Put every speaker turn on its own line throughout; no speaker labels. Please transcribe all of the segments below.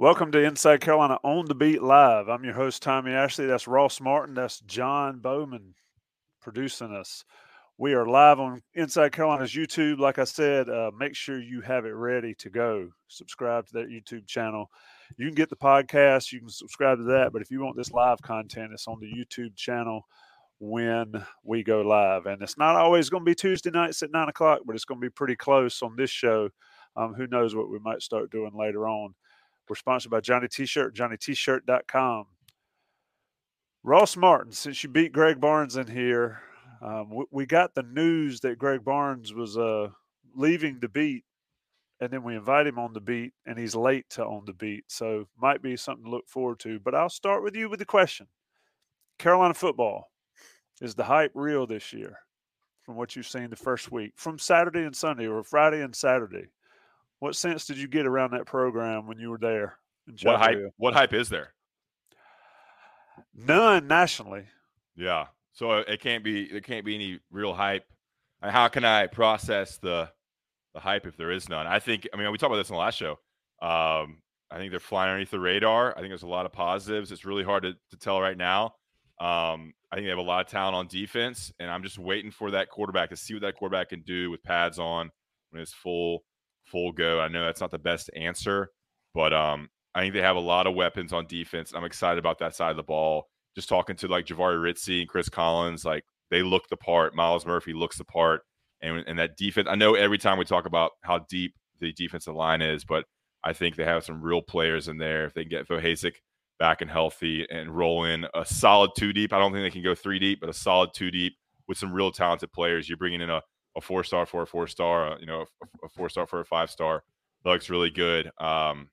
Welcome to Inside Carolina on the Beat Live. I'm your host, Tommy Ashley. That's Ross Martin. That's John Bauman producing us. We are live on Inside Carolina's YouTube. Like I said, uh, make sure you have it ready to go. Subscribe to that YouTube channel. You can get the podcast, you can subscribe to that. But if you want this live content, it's on the YouTube channel when we go live. And it's not always going to be Tuesday nights at nine o'clock, but it's going to be pretty close on this show. Um, who knows what we might start doing later on. We're sponsored by Johnny T-Shirt, JohnnyT-Shirt.com. Ross Martin, since you beat Greg Barnes in here, um, we, we, got the news that Greg Barnes was uh, leaving the beat, and then we invite him on the beat, and he's late to on the beat. So might be something to look forward to. But I'll start with you with the question: Carolina football is the hype real this year? From what you've seen the first week, from Saturday and Sunday, or Friday and Saturday, what sense did you get around that program when you were there?
What hype? What hype is there?
None nationally.
Yeah. So it can't be. There can't be any real hype. How can I process the the hype if there is none? I think. I mean, we talked about this in the last show. Um, I think they're flying underneath the radar. I think there's a lot of positives. It's really hard to, to tell right now. Um, I think they have a lot of talent on defense, and I'm just waiting for that quarterback to see what that quarterback can do with pads on when it's full full go. I know that's not the best answer, but um, I think they have a lot of weapons on defense. I'm excited about that side of the ball. Just talking to like Jahvaree Ritzie and Chris Collins, like they look the part. Myles Murphy looks the part, and and that defense. I know every time we talk about how deep the defensive line is, but I think they have some real players in there. If they can get Vohasek back and healthy and roll in a solid two deep, I don't think they can go three deep, but a solid two deep with some real talented players. You're bringing in a a four star for a four star, uh, you know, a, a four star for a five star. That looks really good. Um,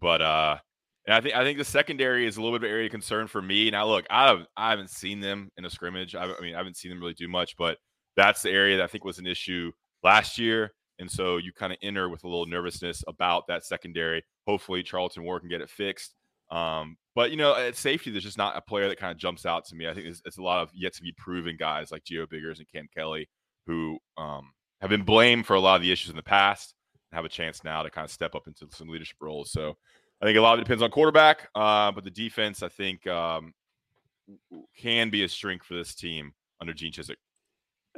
but uh, and I think I think the secondary is a little bit of area of concern for me. Now, look, I have, I haven't seen them in a scrimmage. I, I mean, I haven't seen them really do much, but that's the area that I think was an issue last year. And so you kind of enter with a little nervousness about that secondary. Hopefully, Charlton Warren can get it fixed. Um, but you know, at safety, there's just not a player that kind of jumps out to me. I think it's, it's a lot of yet to be proven guys like Geo Biggers and Cam Kelly who um, have been blamed for a lot of the issues in the past and have a chance now to kind of step up into some leadership roles. So I think a lot of it depends on quarterback, uh, but the defense I think um, can be a strength for this team under Gene Chizik.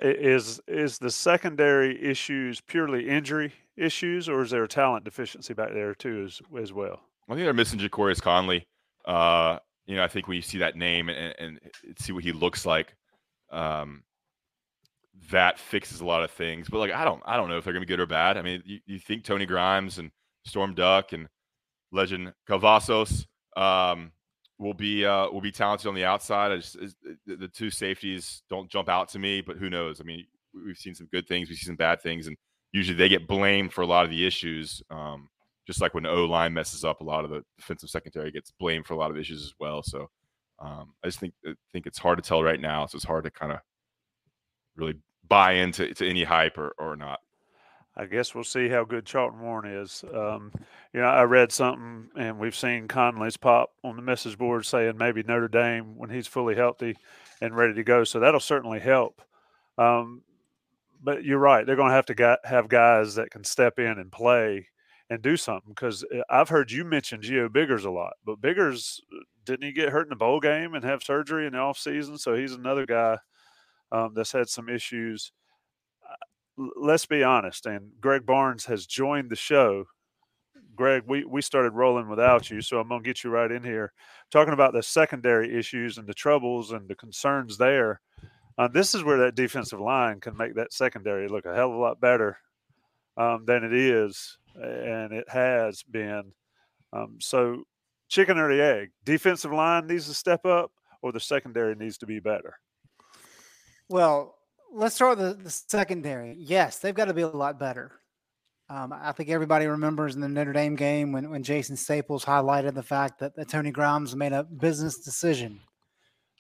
Is is the secondary issues purely injury issues, or is there a talent deficiency back there too as as well?
I think they're missing Ja'Qurious Conley. Uh, you know, I think when you see that name and, and see what he looks like, um, that fixes a lot of things. But like, I don't, I don't know if they're gonna be good or bad. I mean, you, you think Tony Grimes and Storm Duck and Legend Cavazos um, will be uh, will be talented on the outside. I just the, the two safeties don't jump out to me, but who knows? I mean, we've seen some good things, we see some bad things, and usually they get blamed for a lot of the issues. Um, just like when O line messes up, a lot of the defensive secondary gets blamed for a lot of issues as well. So um, I just think I think it's hard to tell right now. So it's hard to kind of really buy into to any hype or, or not.
I guess we'll see how good Charlton Warren is. Um, you know, I read something, and we've seen Conley's pop on the message board saying maybe Notre Dame when he's fully healthy and ready to go. So that'll certainly help. Um, but you're right; they're going to have to got, have guys that can step in and play and do something. Because uh, I've heard you mention Geo Biggers a lot, but Biggers uh, didn't he get hurt in the bowl game and have surgery in the off season? So he's another guy um, that's had some issues. Uh, let's be honest, and Greg Barnes has joined the show. Greg, we, we started rolling without you, so I'm going to get you right in here. Talking about the secondary issues and the troubles and the concerns there. Uh, this is where that defensive line can make that secondary look a hell of a lot better um, than it is, and it has been. Um, so, chicken or the egg? Defensive line needs to step up, or the secondary needs to be better?
Well, let's start with the, the secondary. Yes, they've got to be a lot better. Um, I think everybody remembers in the Notre Dame game when, when Jason Staples highlighted the fact that, that Tony Grimes made a business decision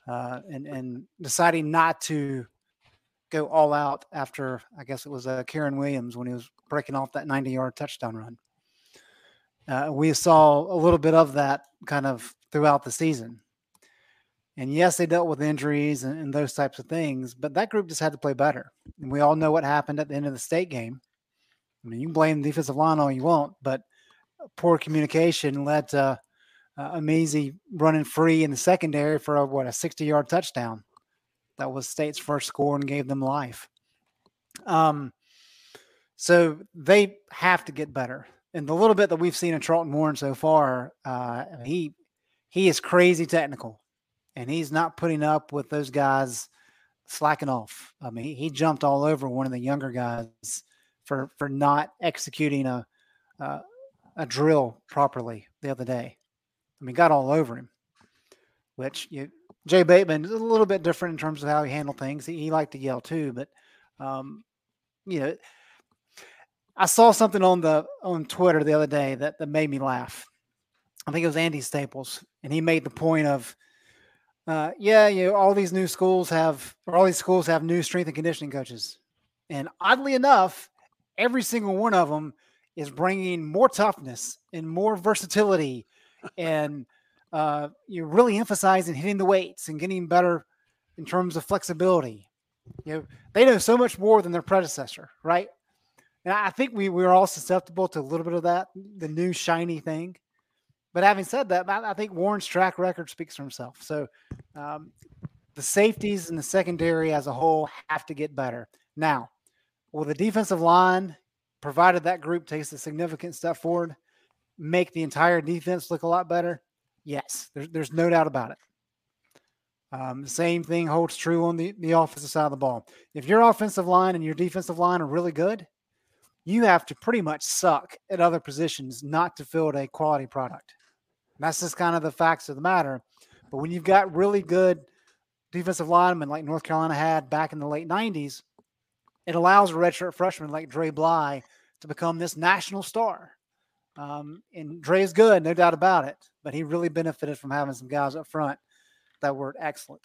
uh, and, and deciding not to go all out after, I guess it was uh, Kyren Williams when he was breaking off that 90 yard touchdown run. Uh, we saw a little bit of that kind of throughout the season. And yes, they dealt with injuries and, and, those types of things, but that group just had to play better. And we all know what happened at the end of the state game. I mean, you can blame the defensive line all you want, but poor communication led to uh, Emezie running free in the secondary for a, what a 60 yard touchdown. That was State's first score and gave them life. Um, so they have to get better. And the little bit that we've seen in Charlton Warren so far, uh, he he is crazy technical, and he's not putting up with those guys slacking off. I mean, he, jumped all over one of the younger guys for for not executing a uh, a drill properly the other day. I mean, got all over him. Which you, Jay Bateman is a little bit different in terms of how he handled things. He, he liked to yell too, but um, you know, I saw something on the on Twitter the other day that that made me laugh. I think it was Andy Staples, and he made the point of, uh, yeah, you know, all these new schools have, or all these schools have new strength and conditioning coaches, and oddly enough, every single one of them is bringing more toughness and more versatility and uh, you're really emphasizing hitting the weights and getting better in terms of flexibility. You know, they know so much more than their predecessor, right? And I think we we're all susceptible to a little bit of that, the new shiny thing. But having said that, I, think Warren's track record speaks for himself. So um, the safeties and the secondary as a whole have to get better. Now, will the defensive line, provided that group takes a significant step forward, make the entire defense look a lot better? Yes, there's, there's no doubt about it. Um, same thing holds true on the, the offensive side of the ball. If your offensive line and your defensive line are really good, you have to pretty much suck at other positions not to field a quality product. That's just kind of the facts of the matter. But when you've got really good defensive linemen like North Carolina had back in the late 90s, it allows a redshirt freshman like Dre Bly to become this national star. Um, and Dre is good, no doubt about it. But he really benefited from having some guys up front that were excellent.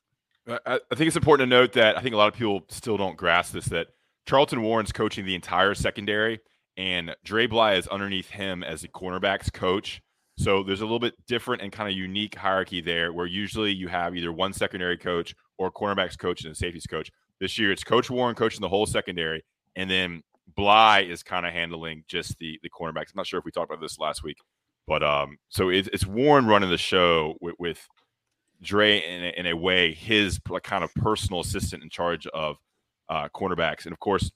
I, I think it's important to note that I think a lot of people still don't grasp this that Charlton Warren's coaching the entire secondary, and Dre Bly is underneath him as the cornerbacks coach. So there's a little bit different and kind of unique hierarchy there, where usually you have either one secondary coach or cornerbacks coach and a safeties coach. This year, it's Coach Warren coaching the whole secondary, and then Bly is kind of handling just the the cornerbacks. I'm not sure if we talked about this last week, but um, so it's, it's Warren running the show with, with Dre in a, in a way his like kind of personal assistant in charge of uh, cornerbacks, and of course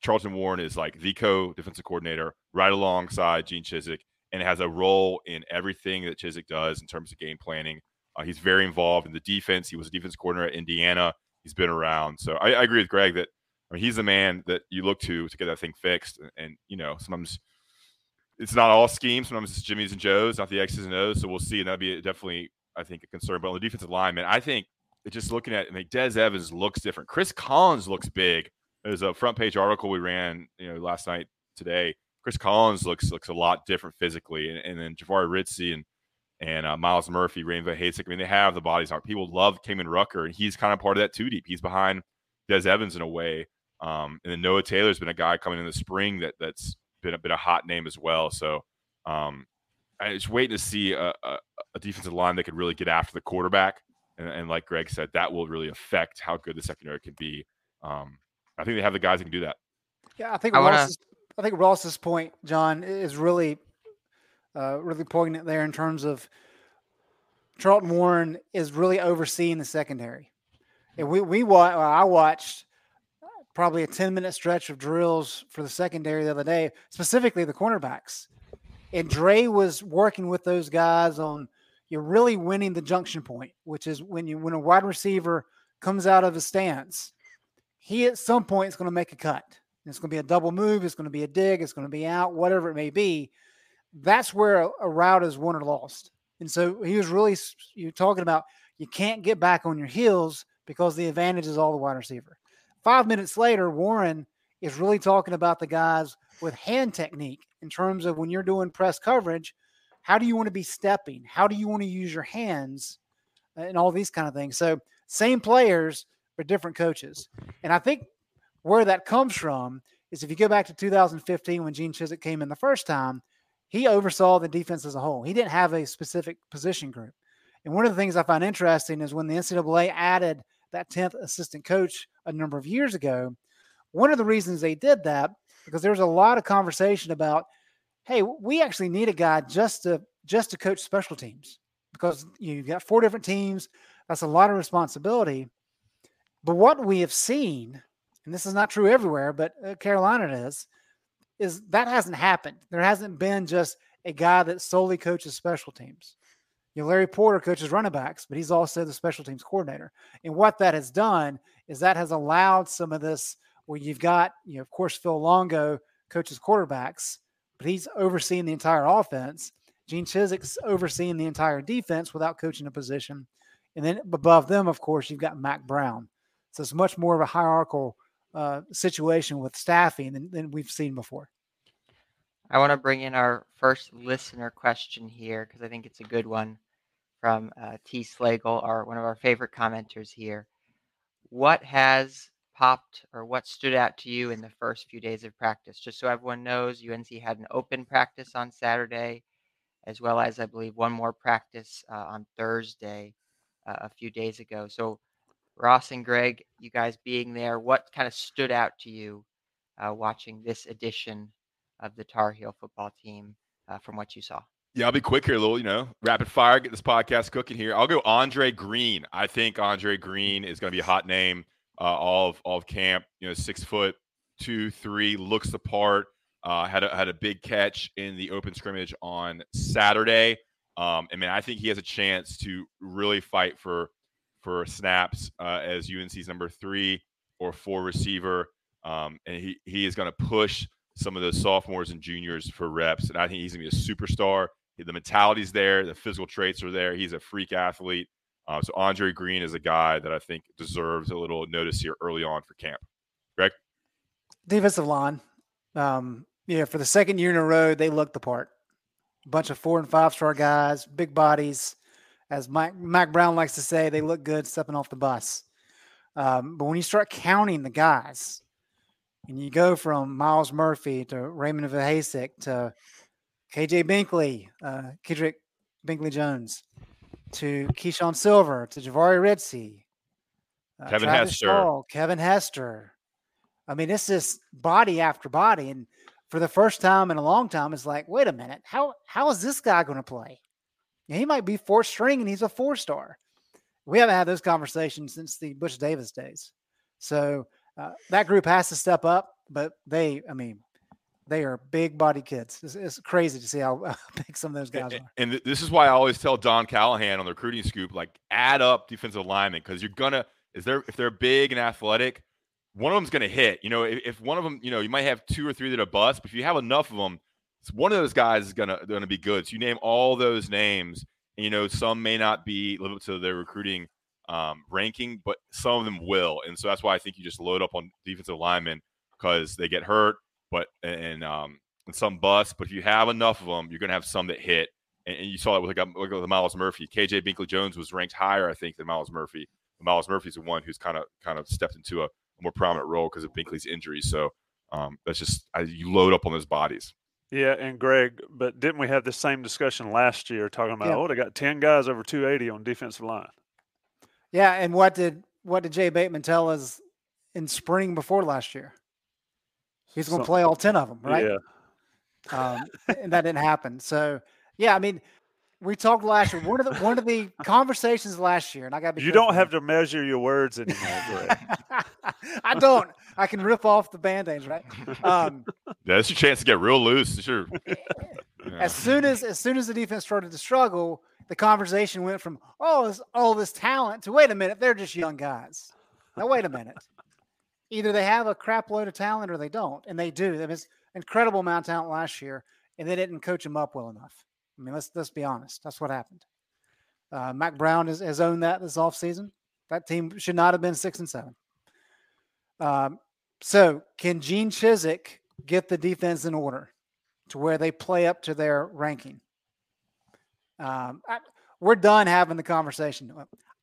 Charlton Warren is like the co defensive coordinator right alongside Gene Chizik, and has a role in everything that Chizik does in terms of game planning. Uh, he's very involved in the defense. He was a defense coordinator at Indiana. He's been around, so I, I agree with Greg that I mean, he's the man that you look to to get that thing fixed. And, and you know, sometimes it's not all schemes. Sometimes it's Jimmy's and Joe's, not the X's and O's. So we'll see. And that'd be definitely, I think, a concern. But on the defensive line, man, I think just looking at, I mean, Des Evans looks different. Chris Collins looks big. There's a front page article we ran, you know, last night today. Chris Collins looks looks a lot different physically, and, and then Jahvaree Ritzie and and uh, Myles Murphy, Ray Vohasek. I mean, they have the bodies. Are People love Kaimon Rucker, and he's kind of part of that two deep. He's behind Des Evans in a way. Um, and then Noah Taylor's been a guy coming in the spring that that's been a bit of hot name as well. So um, I just waiting to see a, a, a, defensive line that could really get after the quarterback. And, and, like Greg said, that will really affect how good the secondary can be. Um, I think they have the guys that can do that.
Yeah, I think I, wanna... I think Ross's point, John, is really uh, really poignant there in terms of Charlton Warren is really overseeing the secondary. And we we well, I watched probably a 10 minute stretch of drills for the secondary the other day, specifically the cornerbacks. And Dre was working with those guys on you're really winning the junction point, which is when you when a wide receiver comes out of a stance, he at some point is going to make a cut. It's going to be a double move, it's going to be a dig, it's going to be out, whatever it may be. That's where a, route is won or lost. And so he was really you talking about you can't get back on your heels because the advantage is all the wide receiver. Five minutes later, Warren is really talking about the guys with hand technique in terms of when you're doing press coverage. How do you want to be stepping? How do you want to use your hands? And all these kind of things. So, same players, but different coaches. And I think where that comes from is if you go back to 2015 when Gene Chizik came in the first time, he oversaw the defense as a whole. He didn't have a specific position group. And one of the things I find interesting is when the NCAA added that 10th assistant coach a number of years ago. One of the reasons they did that, because there was a lot of conversation about, hey, we actually need a guy just to just to coach special teams because you've got four different teams. That's a lot of responsibility. But what we have seen, and this is not true everywhere, but uh, Carolina is, is that hasn't happened. There hasn't been just a guy that solely coaches special teams. You know, Larry Porter coaches running backs, but he's also the special teams coordinator. And what that has done is that has allowed some of this where you've got, you know, of course, Phil Longo coaches quarterbacks, but he's overseeing the entire offense. Gene Chizik's overseeing the entire defense without coaching a position. And then above them, of course, you've got Mack Brown. So it's much more of a hierarchical uh, situation with staffing than, than we've seen before.
I want to bring in our first listener question here because I think it's a good one from uh, T. Slagle, our one of our favorite commenters here. What has popped or what stood out to you in the first few days of practice? Just so everyone knows, UNC had an open practice on Saturday, as well as I believe one more practice uh, on Thursday uh, a few days ago. So, Ross and Greg, you guys being there, what kind of stood out to you uh, watching this edition of the Tar Heel football team uh, from what you saw?
Yeah, I'll be quick here, little, you know, rapid fire, get this podcast cooking here. I'll go Andre Greene. I think Andre Greene is going to be a hot name uh, all of all of camp. You know, six foot two, three, looks the part. Uh, had a, had a big catch in the open scrimmage on Saturday. Um, I mean, I think he has a chance to really fight for for snaps uh, as UNC's number three or four receiver, um, and he he is going to push some of the sophomores and juniors for reps. And I think he's going to be a superstar. The mentality's there, the physical traits are there. He's a freak athlete. Uh, so Andre Greene is a guy that I think deserves a little notice here early on for camp. Greg,
defensive line. Um, yeah, for the second year in a row, they look the part. A bunch of four and five star guys, big bodies. As Mike Mack Brown likes to say, they look good stepping off the bus. Um, but when you start counting the guys, and you go from Myles Murphy to Raymond Vohasek to KJ Bingley, uh, Kedrick Bingley Jones, to Keeshawn Silver, to Jahvaree Ritzie,
uh, Kevin Travis Hester, Shaw,
Kevin Hester. I mean, it's just body after body, and for the first time in a long time, it's like, wait a minute, how how is this guy going to play? He might be four string, and he's a four star. We haven't had those conversations since the Butch Davis days. So uh, that group has to step up, but they, I mean, they are big body kids. It's, it's crazy to see how big some of those guys
and,
are.
And this is why I always tell Don Callahan on the recruiting scoop, like add up defensive linemen because you're gonna is there if they're big and athletic, one of them's gonna hit. You know, if, if, one of them, you know, you might have two or three that are bust, but if you have enough of them, one of those guys is gonna gonna be good. So you name all those names, and you know some may not be live up to their recruiting um, ranking, but some of them will. And so that's why I think you just load up on defensive linemen because they get hurt, but and um, and some bust. But if you have enough of them, you're to have some that hit. And, and you saw it with like, like with Myles Murphy. KJ Bingley Jones was ranked higher, I think, than Myles Murphy. But Myles Murphy's the one who's kind of kind of stepped into a, a more prominent role because of Bingley's injury. So um, that's just I, you load up on those bodies.
Yeah, and Greg, but didn't we have the same discussion last year talking about, yeah. oh, they got 10 guys over 280 on defensive line?
Yeah, and what did what did Jay Bateman tell us in spring before last year? He's going to play all ten of them, right?
Yeah.
Um, and that didn't happen. So yeah, I mean, we talked last year. One of the one of the conversations last year, and I got
you don't have to measure your words anymore.
I don't. I can rip off the band-aids, right? Um,
yeah, that's your chance to get real loose. Sure.
As soon as as soon as the defense started to struggle, the conversation went from oh this, all this talent to wait a minute, they're just young guys. Now wait a minute. Either they have a crap load of talent or they don't, and they do. There was incredible amount of talent last year, and they didn't coach them up well enough. I mean, let's let's be honest. That's what happened. Uh, Mack Brown has, has owned that this offseason. That team should not have been six and seven. Um, so, can Gene Chizik get the defense in order to where they play up to their ranking? Um, I, we're done having the conversation.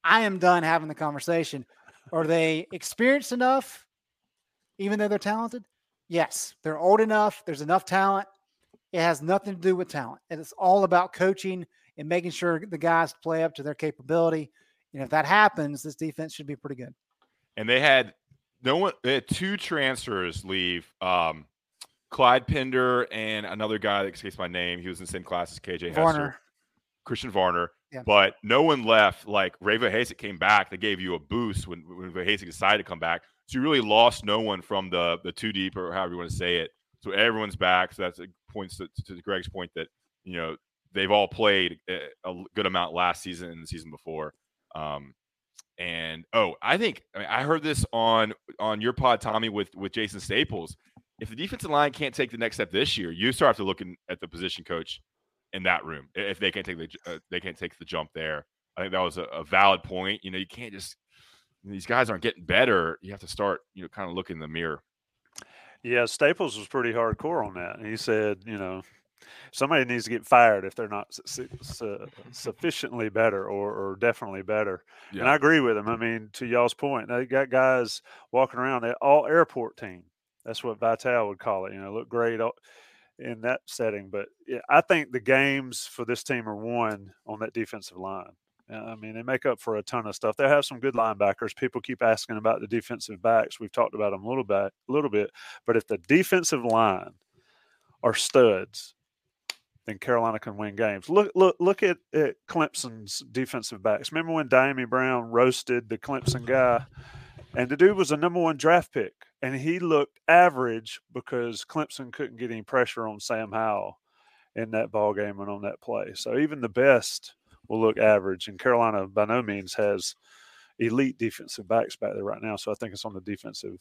I am done having the conversation. Are they experienced enough, even though they're talented? Yes, they're old enough. There's enough talent. It has nothing to do with talent. And it's all about coaching and making sure the guys play up to their capability. And if that happens, this defense should be pretty good.
And they had no one. They had two transfers leave. Um, Clyde Pinder and another guy that escapes my name. He was in the same class as KJ
Varner.
Hester, Christian Varner.
Yeah.
But no one left. Like Ray Hasek came back. They gave you a boost when when Hasek decided to come back. So you really lost no one from the the two deep or however you want to say it. So everyone's back. So that's points to, to Greg's point that you know they've all played a, good amount last season and the season before. Um, and oh, I think I, mean, I heard this on on your pod, Tommy, with with Jason Staples. If the defensive line can't take the next step this year, you start to looking at the position coach in that room if they can't take the uh, they can't take the jump there. I think that was a, a valid point. You know, you can't just these guys aren't getting better. You have to start, you know, kind of look in the mirror.
Yeah, Staples was pretty hardcore on that. He said, you know, somebody needs to get fired if they're not su- su- sufficiently better or, or definitely better.
Yeah.
And I agree with him. I mean, to y'all's point, they got guys walking around they all airport team. That's what Vital would call it. You know, look great in that setting. But yeah, I think the games for this team are won on that defensive line. I mean, they make up for a ton of stuff. They have some good linebackers. People keep asking about the defensive backs. We've talked about them a little bit, a little bit. But if the defensive line are studs, then Carolina can win games. Look, look, look at, at Clemson's defensive backs. Remember when Dyami Brown roasted the Clemson guy, and the dude was a number one draft pick, and he looked average because Clemson couldn't get any pressure on Sam Howell in that ball game and on that play. So even the best will look average, and Carolina by no means has elite defensive backs back there right now. So I think it's on the defensive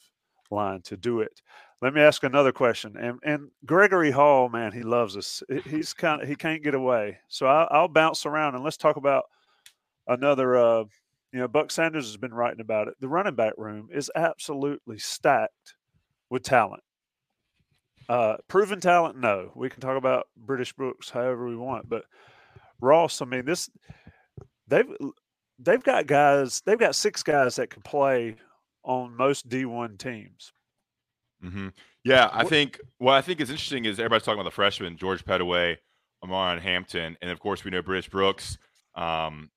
line to do it. Let me ask another question. And and Gregory Hall, man, he loves us. He's kind of he can't get away. So I, I'll bounce around and let's talk about another. Uh, you know, Buck Sanders has been writing about it. The running back room is absolutely stacked with talent. Uh, proven talent, no. We can talk about British Brooks however we want, but Ross, I mean, this they've they've got guys, they've got six guys that can play on most D1 teams.
Mm-hmm. Yeah, I think what I think is interesting is everybody's talking about the freshmen, George Pettaway, Omarion Hampton, and of course we know British Brooks um,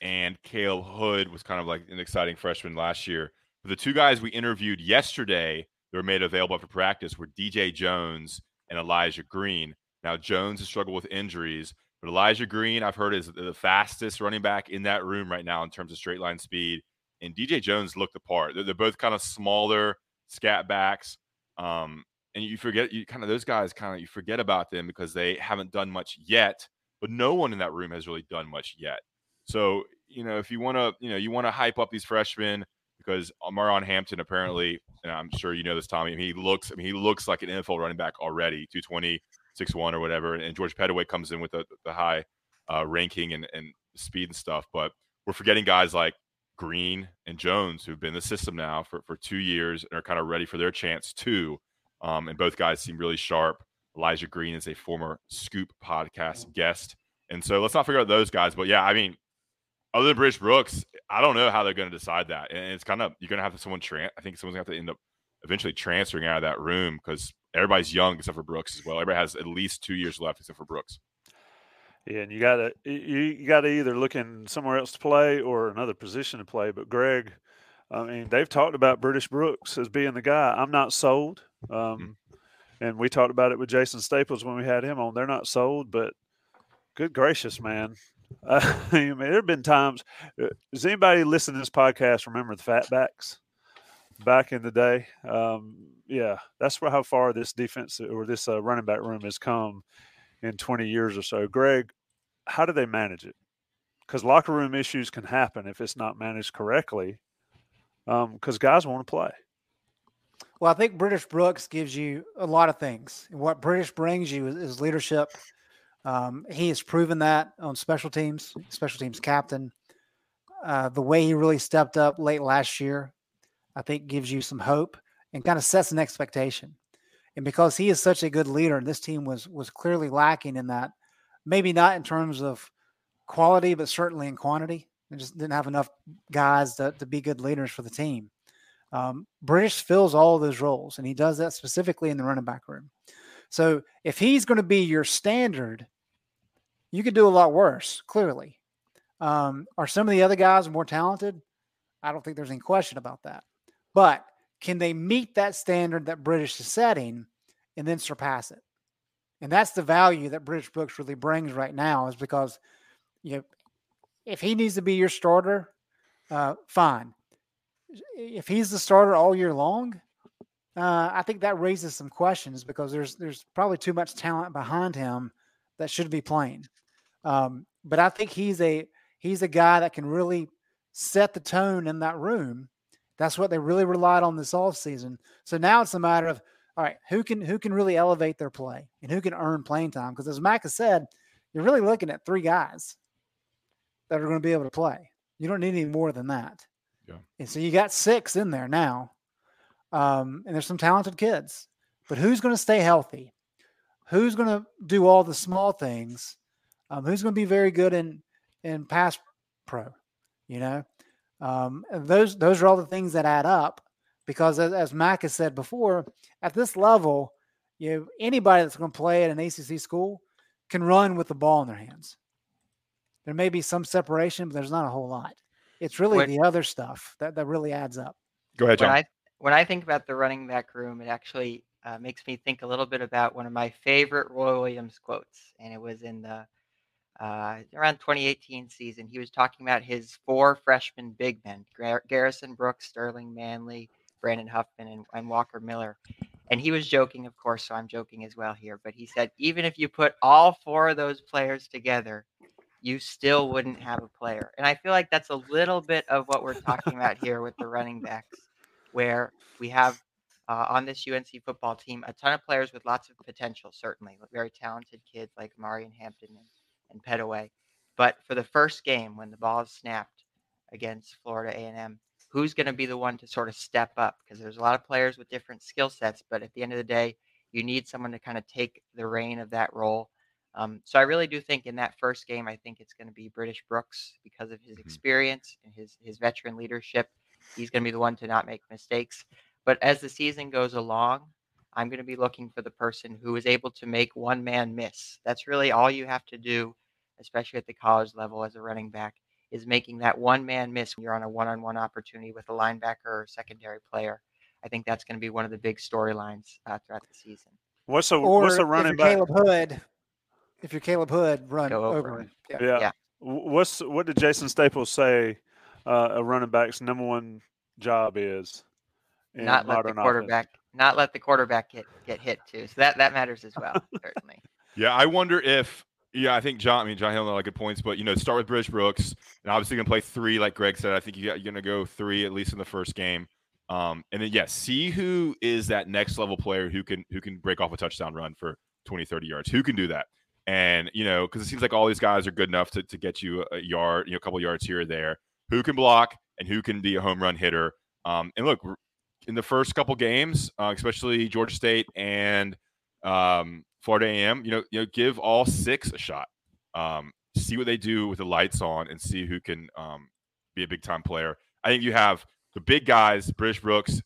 and Caleb Hood was kind of like an exciting freshman last year. But the two guys we interviewed yesterday that were made available for practice were DJ Jones and Elijah Green. Now Jones has struggled with injuries, but Elijah Green, I've heard, is the fastest running back in that room right now in terms of straight line speed. And DJ Jones looked the part. They're, they're both kind of smaller scat backs. Um, and you forget you kind of those guys kind of you forget about them because they haven't done much yet. But no one in that room has really done much yet. So you know, if you want to, you know, you want to hype up these freshmen because Omarion Hampton apparently, and I'm sure you know this, Tommy. he looks, I mean, he looks like an NFL running back already, 220, six one or whatever. And George Pettaway comes in with the, the high uh, ranking and, and speed and stuff. But we're forgetting guys like Green and Jones who've been in the system now for, for two years and are kind of ready for their chance too. Um, and both guys seem really sharp. Elijah Green is a former Scoop podcast guest. And so let's not forget those guys. But yeah, I mean, other than British Brooks, I don't know how they're going to decide that. And it's kind of, you're going to have someone, tra- I think someone's going to have to end up eventually transferring out of that room because everybody's young except for Brooks as well. Everybody has at least two years left except for Brooks.
Yeah, and you got to you, you got to either look in somewhere else to play or another position to play. But Greg, I mean, they've talked about British Brooks as being the guy. I'm not sold. Um, mm-hmm. And we talked about it with Jason Staples when we had him on. They're not sold, but good gracious, man. Uh, I mean, there have been times. Uh, does anybody listen to this podcast remember the Fatbacks? back in the day. Um, yeah, that's how far this defense or this uh, running back room has come in 20 years or so. Greg, how do they manage it? Because locker room issues can happen if it's not managed correctly. Because um, guys want to play.
Well, I think British Brooks gives you a lot of things. What British brings you is, is leadership. Um, he has proven that on special teams, special teams captain. Uh, the way he really stepped up late last year I think gives you some hope and kind of sets an expectation. And because he is such a good leader, and this team was was clearly lacking in that, maybe not in terms of quality, but certainly in quantity. They just didn't have enough guys to, to be good leaders for the team. Um, British fills all those roles, and he does that specifically in the running back room. So if he's going to be your standard, you could do a lot worse, clearly. Um, are some of the other guys more talented? I don't think there's any question about that. But can they meet that standard that British is setting and then surpass it. And that's the value that British Brooks really brings right now, is because you know if he needs to be your starter, uh, fine. If he's the starter all year long, uh, I think that raises some questions because there's there's probably too much talent behind him that should be playing. Um, but I think he's a he's a guy that can really set the tone in that room. That's what they really relied on this offseason. So now it's a matter of all right, who can who can really elevate their play and who can earn playing time? Because as Mack has said, you're really looking at three guys that are going to be able to play. You don't need any more than that.
Yeah.
And so you got six in there now. Um, and there's some talented kids. But who's going to stay healthy? Who's going to do all the small things? Um, who's going to be very good in in pass pro? You know, um, those those are all the things that add up. Because as, as Mack has said before, at this level, you know, anybody that's going to play at an ACC school can run with the ball in their hands. There may be some separation, but there's not a whole lot. It's really
When-
the other stuff that, that really adds up.
Go ahead,
when
John.
I when I think about the running back room, it actually uh, makes me think a little bit about one of my favorite Roy Williams quotes, and it was in the uh, around 2018 season. He was talking about his four freshman big men: Gar- Garrison Brooks, Sterling Manley, Brandon Huffman, and, and Walker Miller. And he was joking, of course, so I'm joking as well here. But he said, even if you put all four of those players together, you still wouldn't have a player. And I feel like that's a little bit of what we're talking about here with the running backs, where we have uh, on this UNC football team a ton of players with lots of potential, certainly very talented kids like Marion Hampton and, and Pettaway. But for the first game, when the ball is snapped against Florida A&M, who's going to be the one to sort of step up? Because there's a lot of players with different skill sets, but at the end of the day, you need someone to kind of take the reign of that role. Um, so I really do think in that first game, I think it's going to be British Brooks because of his
Mhm.
experience and his his veteran leadership. He's going to be the one to not make mistakes. But as the season goes along, I'm going to be looking for the person who is able to make one man miss. That's really all you have to do, especially at the college level as a running back, is making that one man miss when you're on a one on one opportunity with a linebacker or secondary player. I think that's going to be one of the big storylines uh, throughout the season.
What's the
Or
what's the
if
running
you're
back?
Caleb Hood, if you're Caleb Hood, run
Go over
over
him.
him. Yeah.
Yeah.
Yeah.
What's what did Jason Staples say? Uh, a running back's number one job is in
not let the
modern offense?
quarterback not let the quarterback get get hit too. So that that matters as well, certainly.
Yeah, I wonder if yeah, I think John. I mean, John Hill had a lot of good points, but you know, start with British Brooks, and obviously gonna play three, like Greg said. I think you're gonna go three at least in the first game, um, and then yeah, see who is that next level player who can who can break off a touchdown run for 20, 30 yards. Who can do that? And you know, because it seems like all these guys are good enough to, to get you a yard, you know, a couple yards here or there. Who can block and who can be a home run hitter? Um, and look, in the first couple games, uh, especially Georgia State and um, Florida A&M, you know, you know, give all six a shot. Um, see what they do with the lights on, and see who can um, be a big time player. I think you have the big guys: British Brooks,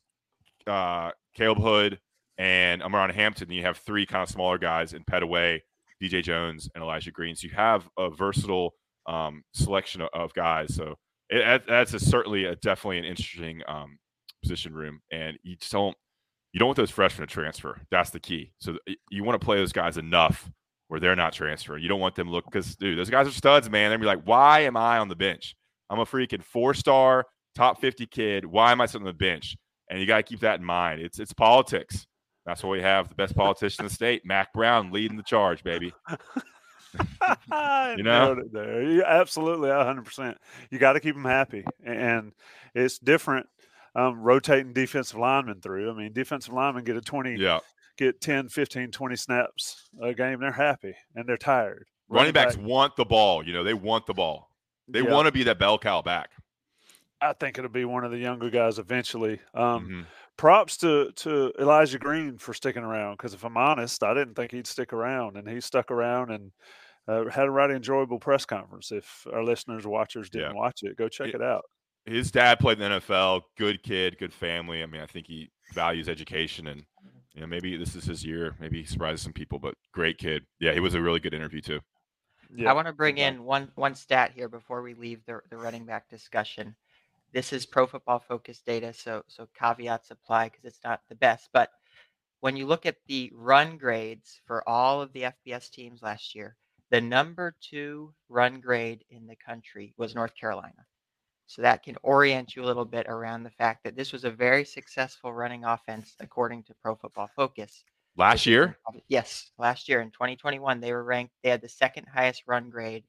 uh, Caleb Hood, and Omarion Hampton. And you have three kind of smaller guys in Pettaway, DJ Jones, and Elijah Green. So you have a versatile um, selection of, of guys. So it, that's a, certainly a, definitely an interesting um, position room, and you just don't you don't want those freshmen to transfer. That's the key. So you want to play those guys enough where they're not transferring. You don't want them to look because dude, those guys are studs, man. They're be like, why am I on the bench? I'm a freaking four star top 50 kid. Why am I sitting on the bench? And you got to keep that in mind. It's it's politics. That's why we have the best politician in the state, Mack Brown, leading the charge, baby. You know?
There. You, absolutely, hundred percent. You got to keep them happy, and it's different. Um, rotating defensive linemen through. I mean, defensive linemen get a 20,
Yeah.
get 10, 15, 20 snaps a game. They're happy and they're tired.
Running backs
back,
want the ball. You know, they want the ball. They
yeah,
want to be that bell cow back.
I think it'll be one of the younger guys eventually. Um,
Mhm.
props to to Elijah Green for sticking around because if I'm honest, I didn't think he'd stick around, and he stuck around and uh, had a right enjoyable press conference. If our listeners, watchers didn't
Yeah.
watch it, go check
It-
it out.
His dad played in the NFL. Good kid, good family. I mean, I think he values education, and you know, maybe this is his year. Maybe he surprises some people, but great kid. Yeah, he was a really good interview too.
Yeah,
I want to bring
okay.
in one one stat here before we leave the, the running back discussion. This is pro football focused data, so so caveats apply because it's not the best. But when you look at the run grades for all of the FBS teams last year, the number two run grade in the country was North Carolina. So that can orient you a little bit around the fact that this was a very successful running offense according to Pro Football Focus.
Last year,
Yes, last year in 2021, they were ranked, they had the second highest run grade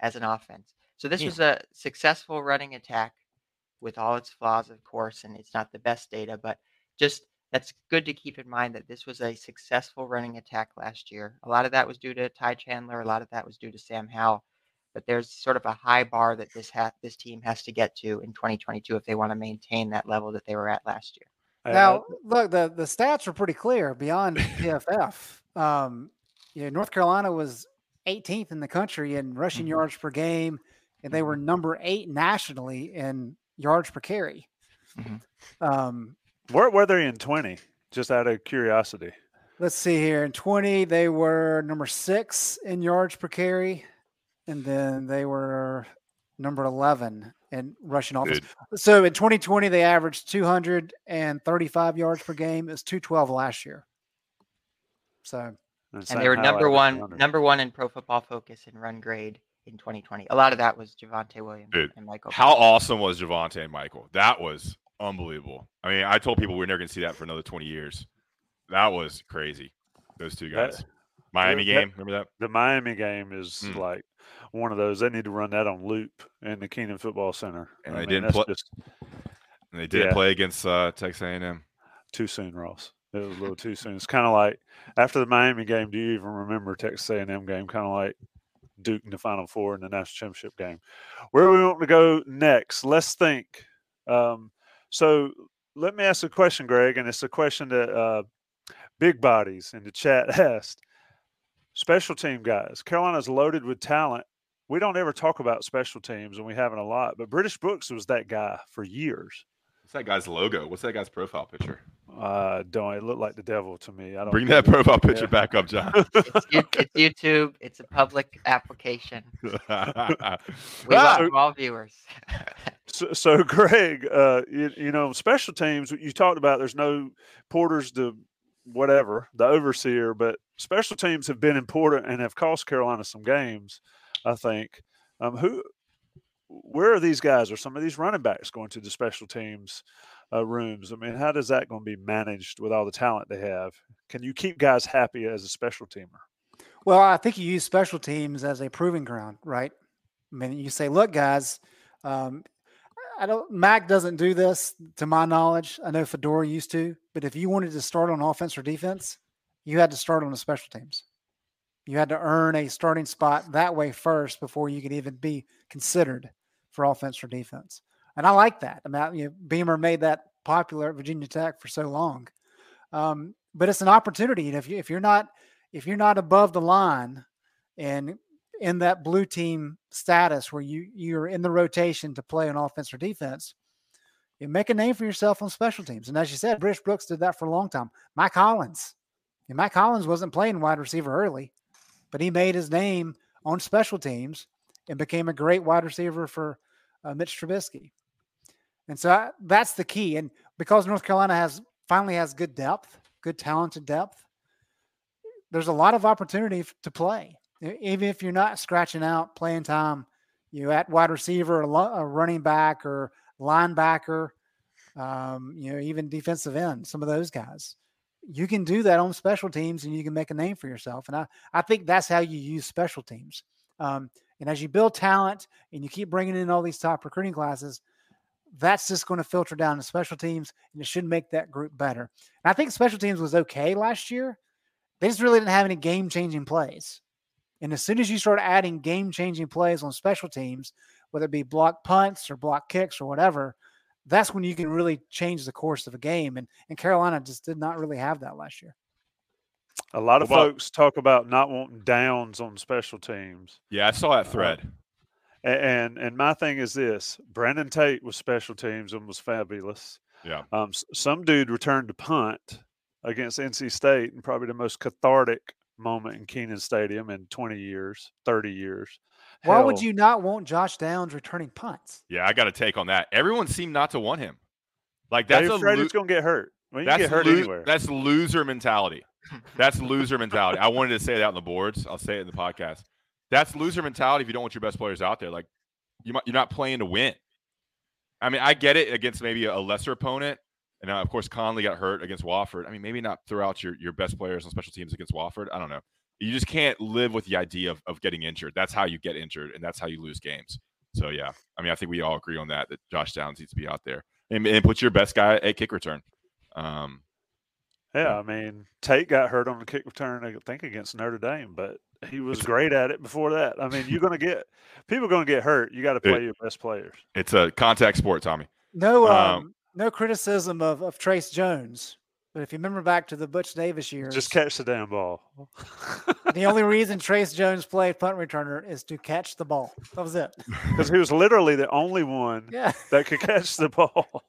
as an offense. So this
Yeah.
was a successful running attack with all its flaws, of course, and it's not the best data, but just that's good to keep in mind that this was a successful running attack last year. A lot of that was due to Ty Chandler, a lot of that was due to Sam Howell, but there's sort of a high bar that this ha- this team has to get to in 2022 if they want to maintain that level that they were at last year.
Now, look, the, the stats are pretty clear beyond PFF. Um, you know, North Carolina was 18th in the country in rushing
Mhm.
yards per game, and they were number eight nationally in yards per carry.
Mhm.
Um,
where were they in 20? Just out of curiosity.
let's see here. In 20, they were number six in yards per carry, and then they were number 11 in rushing offense.
Dude.
So in 2020, they averaged 235 yards per game. It was 212 last year. So
and
Sam
they were number one number one in Pro Football Focus in run grade in 2020. A lot of that was Javonte Williams
Dude,
and Michael.
how awesome was Javonte and Michael? That was unbelievable. I mean, I told people we are never going to see that for another 20 years. That was crazy. Those two
That-
guys. Miami
that-
game, remember that?
the Miami game is
Mm.
like one of those. They need to run that on loop in the Kenan Football Center.
And
I
they
mean,
didn't
that's
pl-
just
they didn't
Yeah.
play against uh, Texas A&M.
too soon, Ross. It was a little too soon. It's kind of like after the Miami game. Do you even remember Texas A&M game? Kind of like Duke in the Final Four in the national championship game. Where we want to go next? Let's think. Um, so let me ask a question, Greg, and it's a question that uh, Big Bodies in the chat asked. Special team guys. Carolina's loaded with talent. We don't ever talk about special teams, and we haven't a lot. But British Brooks was that guy for years.
What's that guy's logo? What's that guy's profile picture?
Uh, don't it look like the devil to me? I don't
Bring
get
that
it.
profile picture
Yeah.
back up, John.
it's, it's YouTube. It's a public application. We
Ah!
welcome all viewers.
So, so Greg, uh, you, you know, special teams. You talked about there's no Porter's the whatever the overseer, but special teams have been important and have cost Carolina some games. I think. Um, who, where are these guys? Are some of these running backs going to the special teams uh, rooms? I mean, how does that going to be managed with all the talent they have? Can you keep guys happy as a special teamer?
Well, I think you use special teams as a proving ground, right? I mean, you say, look, guys, um, I don't, Mack doesn't do this to my knowledge. I know Fedora used to, but if you wanted to start on offense or defense, you had to start on the special teams. You had to earn a starting spot that way first before you could even be considered for offense or defense. And I like that. I mean, you know, Beamer made that popular at Virginia Tech for so long. Um, but it's an opportunity. And if you if you're not if you're not above the line and in that blue team status where you you're in the rotation to play on offense or defense, you make a name for yourself on special teams. And as you said, British Brooks did that for a long time. Mack Hollins and Mack Hollins wasn't playing wide receiver early, but he made his name on special teams and became a great wide receiver for uh, Mitch Trubisky. And so I, that's the key. And because North Carolina has finally has good depth, good talented depth, there's a lot of opportunity to play. Even if you're not scratching out playing time, you know, at wide receiver, a running back, or linebacker, um, you know, even defensive end, some of those guys. You can do that on special teams and you can make a name for yourself. And I, I think that's how you use special teams. Um, and as you build talent and you keep bringing in all these top recruiting classes, that's just going to filter down to special teams and it should make that group better. And I think special teams was okay last year. They just really didn't have any game changing plays. And as soon as you start adding game changing plays on special teams, whether it be block punts or block kicks or whatever, that's when you can really change the course of a game. And, and Carolina just did not really have that last year.
A lot of
What about-
folks talk about not wanting Downs on special teams.
yeah, I saw that thread.
A- And and my thing is this: Brandon Tate was special teams and was fabulous.
Yeah.
Um, some dude returned to punt against NC State, and probably the most cathartic moment in Kenan Stadium in 20 years, 30 years.
Why would you not want Josh Downs returning punts?
Yeah, I got to take on that. Everyone seemed not to want him. Like that's
They
a
afraid
lo-
it's going to get hurt. Well, you
That's
get hurt
lo-
anywhere.
That's loser mentality. That's loser mentality. I wanted to say that on the boards. I'll say it in the podcast. That's loser mentality if you don't want your best players out there. Like you might, you're not playing to win. I mean, I get it against maybe a lesser opponent. And uh, of course, Conley got hurt against Wofford. I mean, maybe not throw out your, your best players on special teams against Wofford. I don't know. You just can't live with the idea of, of getting injured. That's how you get injured, and that's how you lose games. So, yeah, I mean, I think we all agree on that, that Josh Downs needs to be out there and, and put your best guy at kick return. Um,
yeah, I mean, Tate got hurt on the kick return, I think, against Notre Dame, but he was great at it before that. I mean, you're going to get people going to get hurt. You got to
It-
play your best players.
it's a contact sport, Tommy.
No, um,
Um,
no criticism of, of Trace Jones. But if you remember back to the Butch Davis years,
Just catch the damn ball.
the only reason Trace Jones played punt returner is to catch the ball. That was it.
Because he was literally the only one
Yeah.
that could catch the ball.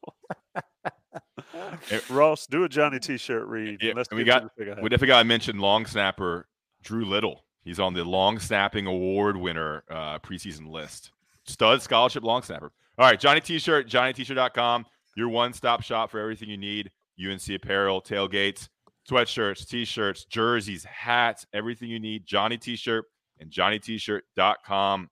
Eh,
Ross, do a Johnny T-shirt read.
Yeah,
and Let's
we got- We definitely got to mention long snapper Drew Little. He's on the long snapping award winner uh, preseason list. Stud scholarship long snapper. All right, Johnny T-shirt, johnnyt-shirt.com. Your one-stop shop for everything you need. UNC apparel, tailgates, sweatshirts, T-shirts, jerseys, hats, everything you need. Johnny T-shirt and johnnyt-shirt.com.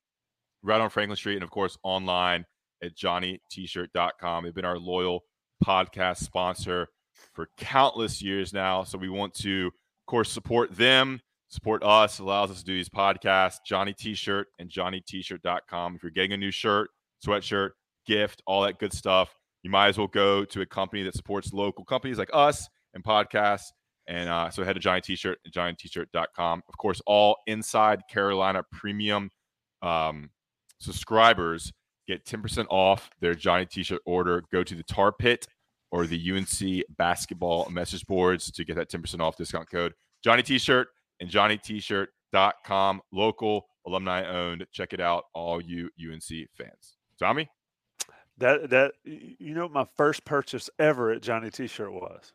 Right on Franklin Street, and of course online at johnnyt-shirt.com. They've been our loyal podcast sponsor for countless years now. So we want to, of course, support them, support us, allows us to do these podcasts. Johnny T-shirt and johnnyt-shirt.com. If you're getting a new shirt, sweatshirt, gift, all that good stuff, you might as well go to a company that supports local companies like us and podcasts. And uh, so head to Johnny T-shirt and johnnyt-shirt.com. Of course, all Inside Carolina premium um, subscribers get 10% off their Johnny T-shirt order. Go to the Tar Pit or the UNC basketball message boards to get that 10% off discount code. Johnny T-shirt and johnnyt-shirt.com, local, alumni owned. Check it out, all you UNC fans. Tommy?
That that you know my first purchase ever at Johnny T-shirt was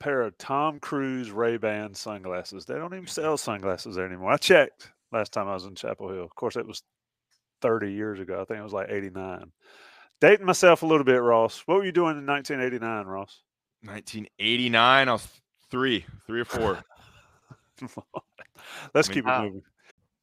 a pair of Tom Cruise Ray Ban sunglasses. They don't even sell sunglasses there anymore. I checked last time I was in Chapel Hill. Of course, it was 30 years ago. I think it was like 89. Dating myself a little bit, Ross. What were you doing in 1989, Ross?
1989. I was three, three or four.
Let's
I mean,
keep it moving.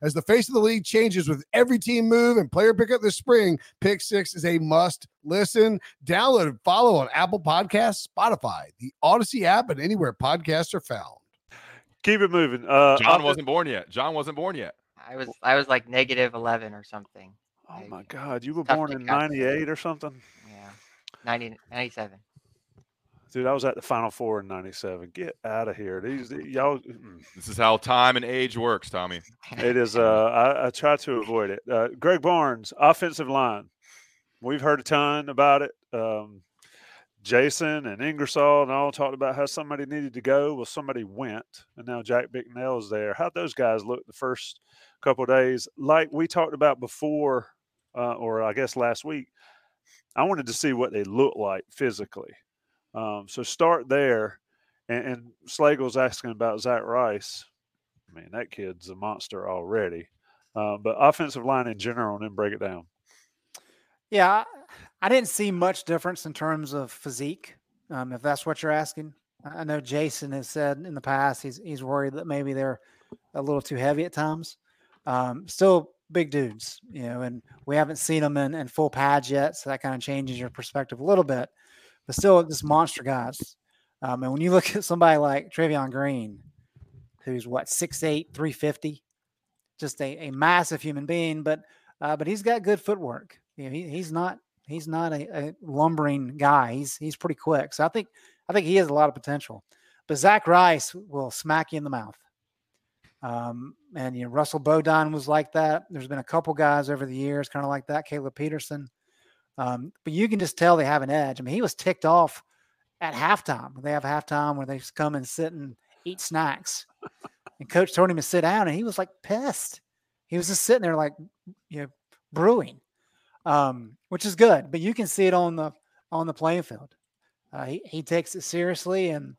As the face of the league changes with every team move and player pickup this spring, Pick Six is a must listen. Download and follow on Apple Podcasts, Spotify, the Odyssey app, and anywhere podcasts are found.
Keep it moving. Uh,
John wasn't born yet. John wasn't born yet.
I was I was like negative eleven or something.
Oh my God, you were born in '98 or something,
Yeah, 90, 97.
Dude. I was at the Final Four in '97. Get out of here. These y'all.
This is how time and age works, Tommy.
It is. Uh, I, I try to avoid it. Uh, Greg Barnes, offensive line. We've heard a ton about it. Um, Jason and Ingersoll and all talked about how somebody needed to go. Well, somebody went, and now Jack Bicknell is there. How'd those guys look the first couple of days? Like we talked about before, uh, or I guess last week. I wanted to see what they look like physically. Um, so start there. And, and Slagle's asking about Zach Rice. I mean, that kid's a monster already. Uh, but offensive line in general, and then break it down.
Yeah, I- didn't see much difference in terms of physique. Um, if that's what you're asking, I I know Jason has said in the past he's he's worried that maybe they're a little too heavy at times. Um, still big dudes, you know, and we haven't seen them in, in full pads yet, so that kind of changes your perspective a little bit. But still, just monster guys. Um, and when you look at somebody like Travion Green, who's what 6'8", 350, just a, a massive human being, but uh, but he's got good footwork. You know, he, he's not he's not a, a lumbering guy. He's he's pretty quick. So I think I think he has a lot of potential. But Zach Rice will smack you in the mouth. Um, and you know, Russell Bodine was like that. There's been a couple guys over the years, kind of like that. Caleb Peterson. Um, but you can just tell they have an edge. I mean, he was ticked off at halftime. They have halftime where they just come and sit and eat snacks. and coach told him to sit down, and he was like pissed. He was just sitting there like, you know, brewing, um, which is good. But you can see it on the on the playing field. Uh, he he takes it seriously, and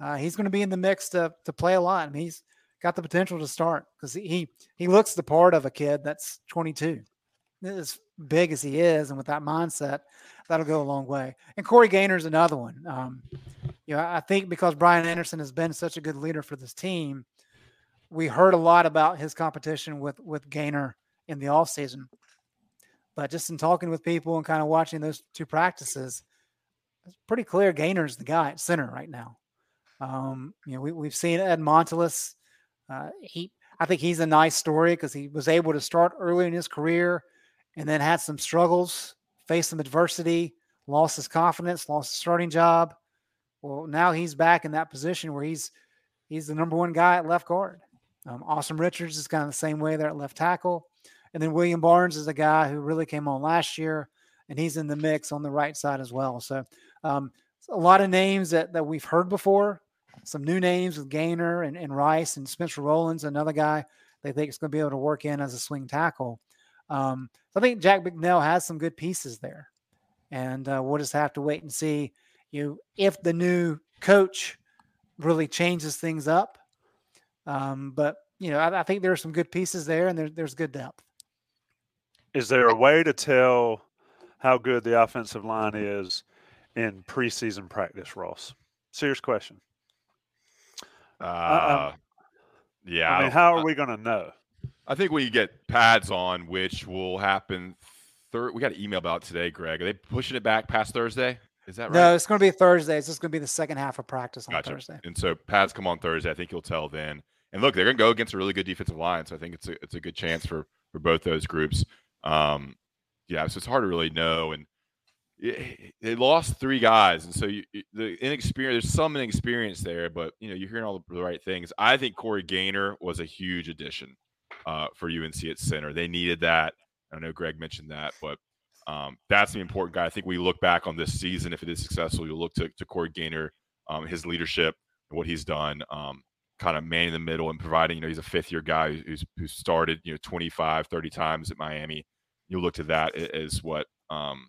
uh, he's going to be in the mix to to play a lot. I mean, he's got the potential to start because he he looks the part of a kid that's 22, as big as he is, and with that mindset, that'll go a long way. And Corey Gaynor's another one. Um, you know, I think because Brian Anderson has been such a good leader for this team, we heard a lot about his competition with with Gaynor in the off season. But just in talking with people and kind of watching those two practices, it's pretty clear Gaynor's the guy at center right now. Um, you know, we, we've seen Ed Montilus. Uh, he, I think he's a nice story because he was able to start early in his career and then had some struggles, faced some adversity, lost his confidence, lost his starting job. Well, now he's back in that position where he's he's the number one guy at left guard. Um, Richards is kind of the same way there at left tackle. And then William Barnes is a guy who really came on last year, and he's in the mix on the right side as well. So um, a lot of names that, that we've heard before, some new names with Gaynor and, and Rice and Spencer Rolland, another guy they think is going to be able to work in as a swing tackle. Um, so I think Jack Bicknell has some good pieces there, and uh, we'll just have to wait and see. You know, if the new coach really changes things up. Um, but you know, I, I, think there are some good pieces there, and there, there's good depth.
Is there a way to tell how good the offensive line is in preseason practice, Ross? Serious question.
Uh, yeah.
I mean, how are we going to know?
I think we get pads on, which will happen. Third, we got an email about today, Greg. Are they pushing it back past Thursday? Is that right?
No, it's going to be Thursday. It's just going to be the second half of practice on
gotcha.
Thursday.
And so pads come on Thursday. I think you'll tell then. And look, they're going to go against a really good defensive line, so I think it's a it's a good chance for for both those groups. Um, yeah, so it's hard to really know. And they lost three guys, and so you, the inexperience. There's some inexperience there, but you know you're hearing all the right things. I think Corey Gaynor was a huge addition uh, for UNC at center. They needed that. I know Greg mentioned that, but um, that's the important guy. I think we look back on this season. If it is successful, you'll look to, to Corey Gaynor, um, his leadership, and what he's done, um, kind of man in the middle and providing. You know, he's a fifth year guy who's who started you know 25, 30 times at Miami. You'll look to that as what um,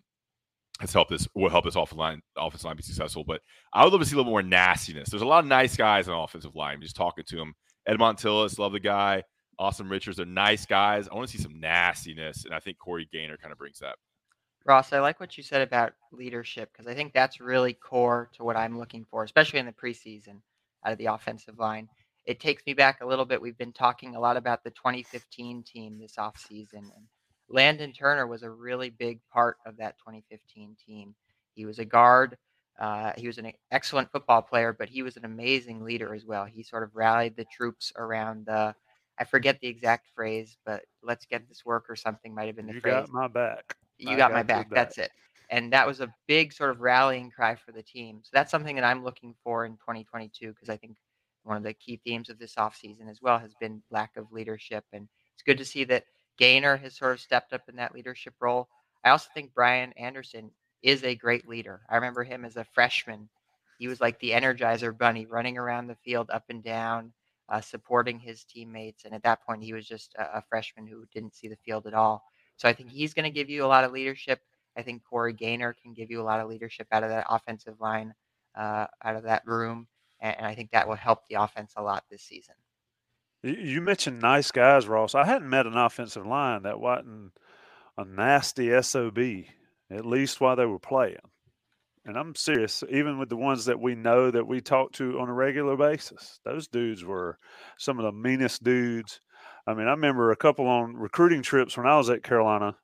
has helped this will help this offensive line offensive line be successful. But I would love to see a little more nastiness. There's a lot of nice guys on offensive line. Just talking to him, Ed Montilus, love the guy. Asim Richards are nice guys. I want to see some nastiness, and I think Corey Gaynor kind of brings that.
Ross, I like what you said about leadership because I think that's really core to what I'm looking for, especially in the preseason out of the offensive line. It takes me back a little bit. We've been talking a lot about the 2015 team this offseason, and Landon Turner was a really big part of that 2015 team. He was a guard. Uh, he was an excellent football player, but he was an amazing leader as well. He sort of rallied the troops around the, I forget the exact phrase, but let's get this work or something might have been the
you
phrase.
got my back.
You got, got, my back. back. That's it. And that was a big sort of rallying cry for the team. So that's something that I'm looking for in 2022 because I think one of the key themes of this offseason as well has been lack of leadership. And it's good to see that Gaynor has sort of stepped up in that leadership role. I also think Brian Anderson is a great leader. I remember him as a freshman. He was like the energizer bunny running around the field up and down, uh, supporting his teammates. And at that point, he was just a, a freshman who didn't see the field at all. So I think he's going to give you a lot of leadership. I think Corey Gaynor can give you a lot of leadership out of that offensive line, uh, out of that room. And, and I think that will help the offense a lot this season.
You mentioned nice guys, Ross. I hadn't met an offensive line that wasn't a nasty SOB, at least while they were playing. And I'm serious, even with the ones that we know that we talk to on a regular basis, those dudes were some of the meanest dudes. I mean, I remember a couple on recruiting trips when I was at Carolina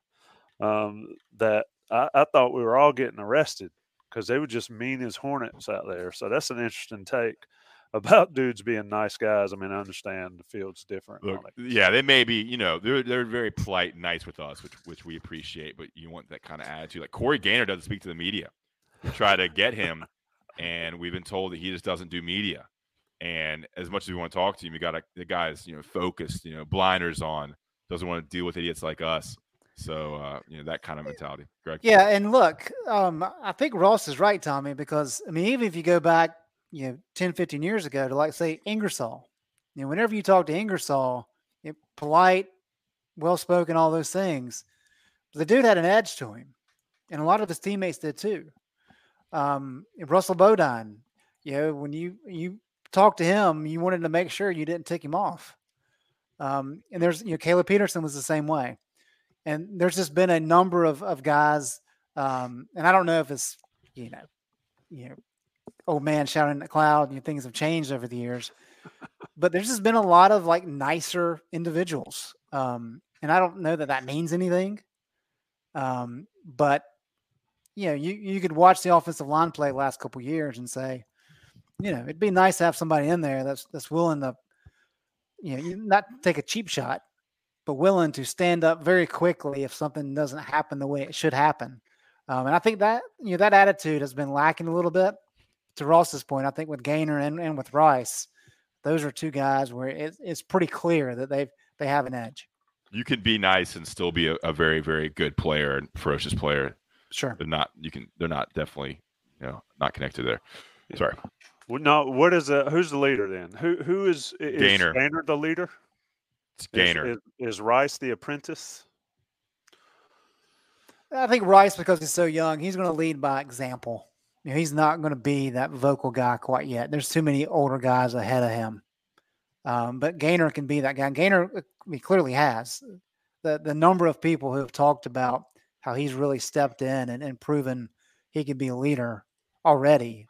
um, that I, I thought we were all getting arrested because they were just mean as hornets out there. So that's an interesting take about dudes being nice guys. I mean, I understand the field's different.
Look, yeah, they may be, you know, they're they're very polite and nice with us, which which we appreciate. But you want that kind of attitude. Like Corey Gaynor doesn't speak to the media. Try to get him, and we've been told that he just doesn't do media. And as much as we want to talk to him, you got to the guy's you know focused, you know, blinders on, doesn't want to deal with idiots like us. So uh, you know that kind of mentality. Greg.
Yeah, and look, um, I think Ross is right, Tommy, because I mean, even if you go back you know 10 15 years ago to like say ingersoll You know, whenever you talk to Ingersoll, you know, polite, well spoken, all those things. The dude had an edge to him, and a lot of his teammates did too. Um, Russell Bodine, you know, when you you talked to him, you wanted to make sure you didn't tick him off. Um, and there's you know Caleb Peterson was the same way, and there's just been a number of of guys, um, and I don't know if it's you know, you know, old man shouting in the cloud. You know, things have changed over the years, but there's just been a lot of like nicer individuals, um, and I don't know that that means anything. Um, but you know, you you could watch the offensive line play last couple years and say, you know, it'd be nice to have somebody in there that's that's willing to, you know, not take a cheap shot, but willing to stand up very quickly if something doesn't happen the way it should happen. Um, and I think that you know that attitude has been lacking a little bit. To Ross's point, I think with Gaynor and, and with Rice, those are two guys where it, it's pretty clear that they've they have an edge.
You can be nice and still be a, a very very good player and ferocious player.
Sure,
They're not. You can. They're not definitely. You know, not connected there. Sorry.
Well, no, what is a who's the leader then? Who who is, is
Gaynor.
Gaynor the leader?
It's
Is-
Gaynor.
Is, is Rice the apprentice?
I think Rice because he's so young, he's going to lead by example. You know, he's not going to be that vocal guy quite yet. There's too many older guys ahead of him. Um, but Gaynor can be that guy. Gaynor, uh, he clearly has the the number of people who have talked about how he's really stepped in and, and proven he could be a leader already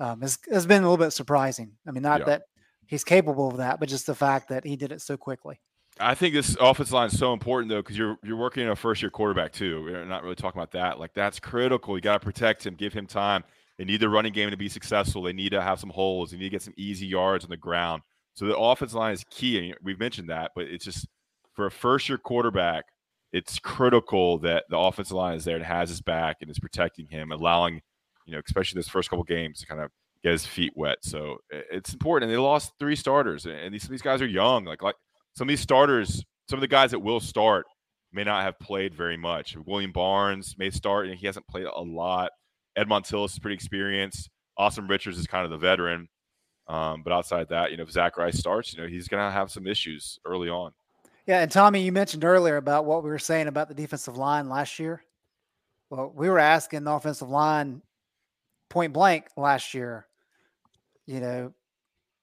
um, has, has been a little bit surprising. I mean, not
Yeah.
that he's capable of that, but just the fact that he did it so quickly.
I think this offensive line is so important though, because you're you're working in a first year quarterback too. We're not really talking about that. Like that's critical. You got to protect him, give him time. They need the running game to be successful. They need to have some holes. They need to get some easy yards on the ground. So the offensive line is key, and we've mentioned that. But it's just for a first year quarterback, it's critical that the offensive line is there and has his back and is protecting him, allowing you know, especially those first couple games to kind of get his feet wet. So it's important. And they lost three starters, and these these guys are young. Like like some of these starters, some of the guys that will start may not have played very much. William Barnes may start, and he hasn't played a lot. Ed Montilus is pretty experienced. Asim Richards is kind of the veteran. Um, but outside that, you know, if Zach Rice starts, you know, he's going to have some issues early on.
Yeah, and Tommy, you mentioned earlier about what we were saying about the defensive line last year. Well, we were asking the offensive line point blank last year, you know,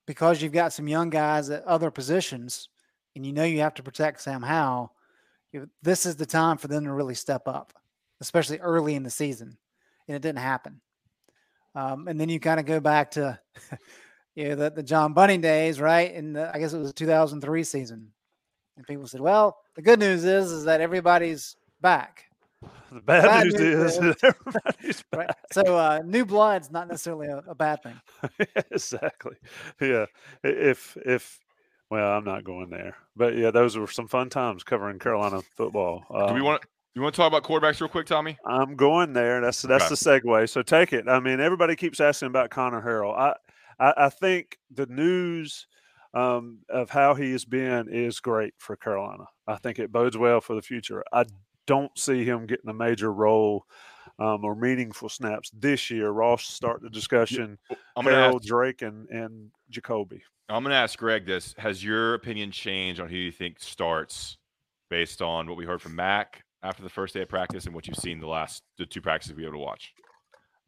because you've got some young guys at other positions and you know you have to protect Sam Howell, this is the time for them to really step up, especially early in the season. And it didn't happen. Um, and then you kind of go back to, you know, the, the John Bunting days, right? And I guess it was 2003 season. And people said, well, the good news is, is that everybody's back.
The bad,
Bad
news,
news
is
is-
that everybody's
Right. So uh, new blood's not necessarily a, a bad thing.
exactly. Yeah. If if well, I'm not going there, but yeah, those were some fun times covering Carolina football.
Do we
Um,
want you want to talk about quarterbacks real quick, Tommy?
I'm going there. That's that's
Okay.
the segue. So take it. I mean, everybody keeps asking about Connor Harrell. I I, I think the news um, of how he has been is great for Carolina. I think it bodes well for the future. I don't see him getting a major role um, or meaningful snaps this year. Ross start the discussion.
I'm going to
Harrell,
ask
Drake, and and Jacoby.
I'm going to ask Greg this. Has your opinion changed on who you think starts based on what we heard from Mack after the first day of practice and what you've seen the last the two practices we were able to watch?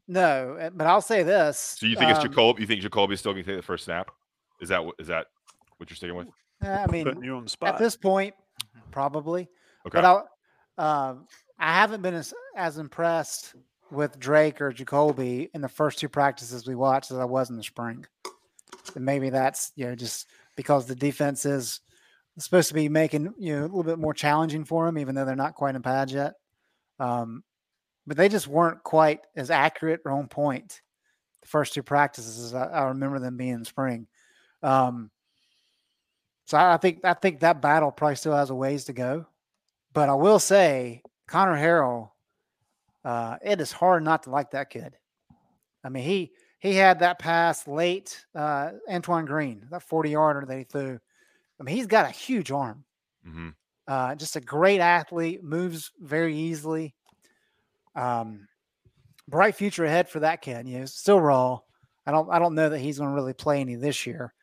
No, uh, but I'll say this.
So you think it's
Jacoby?
Jacob? You think Jacoby's still going to take the first snap? Is that is that what you're sticking with?
I mean,
Putting you on the spot at
this point, probably.
Okay.
But I'll, um, I haven't been as, as impressed with Drake or Jacoby in the first two practices we watched as I was in the spring. And maybe that's you know just because the defense is supposed to be making you know a little bit more challenging for them, even though they're not quite in pads yet. Um, but they just weren't quite as accurate or on point the first two practices as I, I remember them being in spring. Um, so I think I think that battle probably still has a ways to go. But I will say, Connor Harrell, uh, it is hard not to like that kid. I mean, he he had that pass late, uh, Antoine Green, that 40 yarder that he threw. I mean, he's got a huge arm.
hmm
Uh, just a great athlete, moves very easily. Um, bright future ahead for that kid. You know, still raw. I don't I don't know that he's going to really play any this year.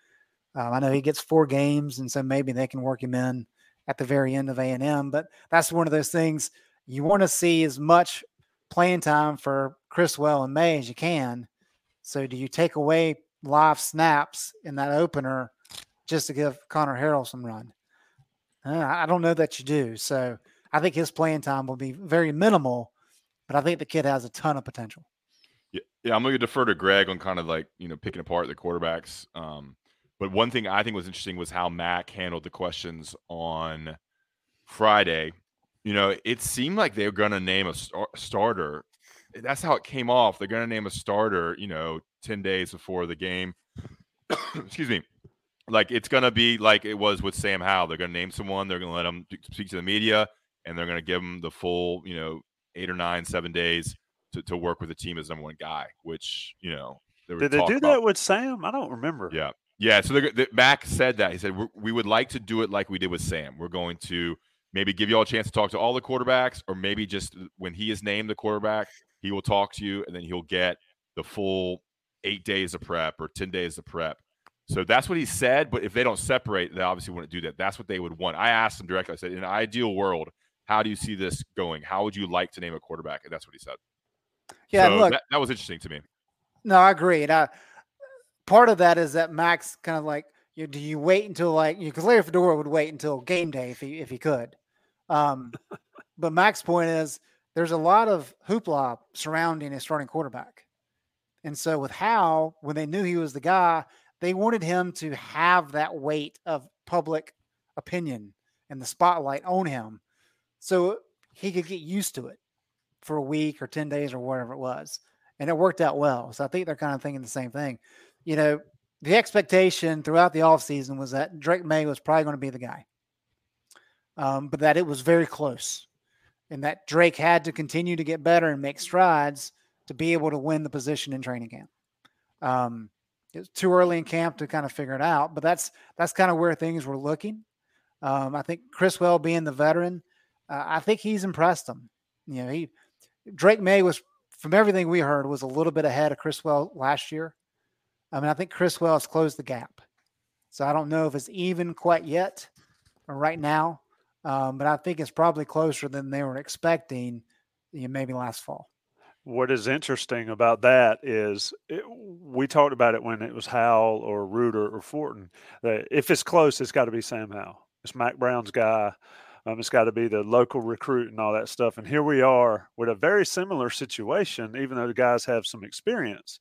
Um, I know he gets four games, and so maybe they can work him in at the very end of A and M. But that's one of those things you want to see as much playing time for Criswell and Maye as you can. So do you take away live snaps in that opener just to give Connor Harrell some run? Uh, I don't know that you do. So I think his playing time will be very minimal, but I think the kid has a ton of potential.
Yeah, yeah I'm going to defer to Greg on kind of like you know picking apart the quarterbacks. Um, but one thing I think was interesting was how Mack handled the questions on Friday. You know, it seemed like they were going to name a star- starter. That's how it came off. They're going to name a starter. You know, ten days before the game. Excuse me. Like it's going to be like it was with Sam Howell. They're going to name someone. They're going to let them speak to the media, and they're going to give them the full, you know, eight or nine, seven days to, to work with the team as number one guy. Which you know,
did they do about. that with Sam? I don't remember.
Yeah, yeah, so the, the, Mack said that he said we would like to do it like we did with Sam. We're going to maybe give you all a chance to talk to all the quarterbacks, or maybe just uh, when he is named the quarterback, he will talk to you, and then he'll get the full eight days of prep or ten days of prep. So that's what he said. But if they don't separate, they obviously wouldn't do that. That's what they would want. I asked him directly. I said, in an ideal world, how do you see this going? How would you like to name a quarterback? And that's what he said.
Yeah, so look,
that, that was interesting to me.
No, I agree. And I, part of that is that Max kind of like, you, do you wait until like you? Because Larry Fedora would wait until game day if he if he could. Um, but Mack's point is there's a lot of hoopla surrounding a starting quarterback, and so with Howell, when they knew he was the guy, they wanted him to have that weight of public opinion and the spotlight on him, so he could get used to it for a week or ten days or whatever it was, and it worked out well. So I think they're kind of thinking the same thing you know, the expectation throughout the offseason was that Drake Maye was probably going to be the guy, um, but that it was very close and that Drake had to continue to get better and make strides to be able to win the position in training camp. Um, it's too early in camp to kind of figure it out, but that's that's kind of where things were looking. Um, I think Criswell being the veteran, uh, I think he's impressed them. You know, he Drake Maye was from everything we heard was a little bit ahead of Criswell last year. I mean, I think Criswell has closed the gap. So I don't know if it's even quite yet or right now, um, but I think it's probably closer than they were expecting you know, maybe last fall.
What is interesting about that is it, we talked about it when it was Howell or Ruder or Fortin. That if it's close, it's got to be Sam Howell. It's Mack Brown's guy. Um, it's got to be the local recruit and all that stuff. And here we are with a very similar situation, even though the guys have some experience.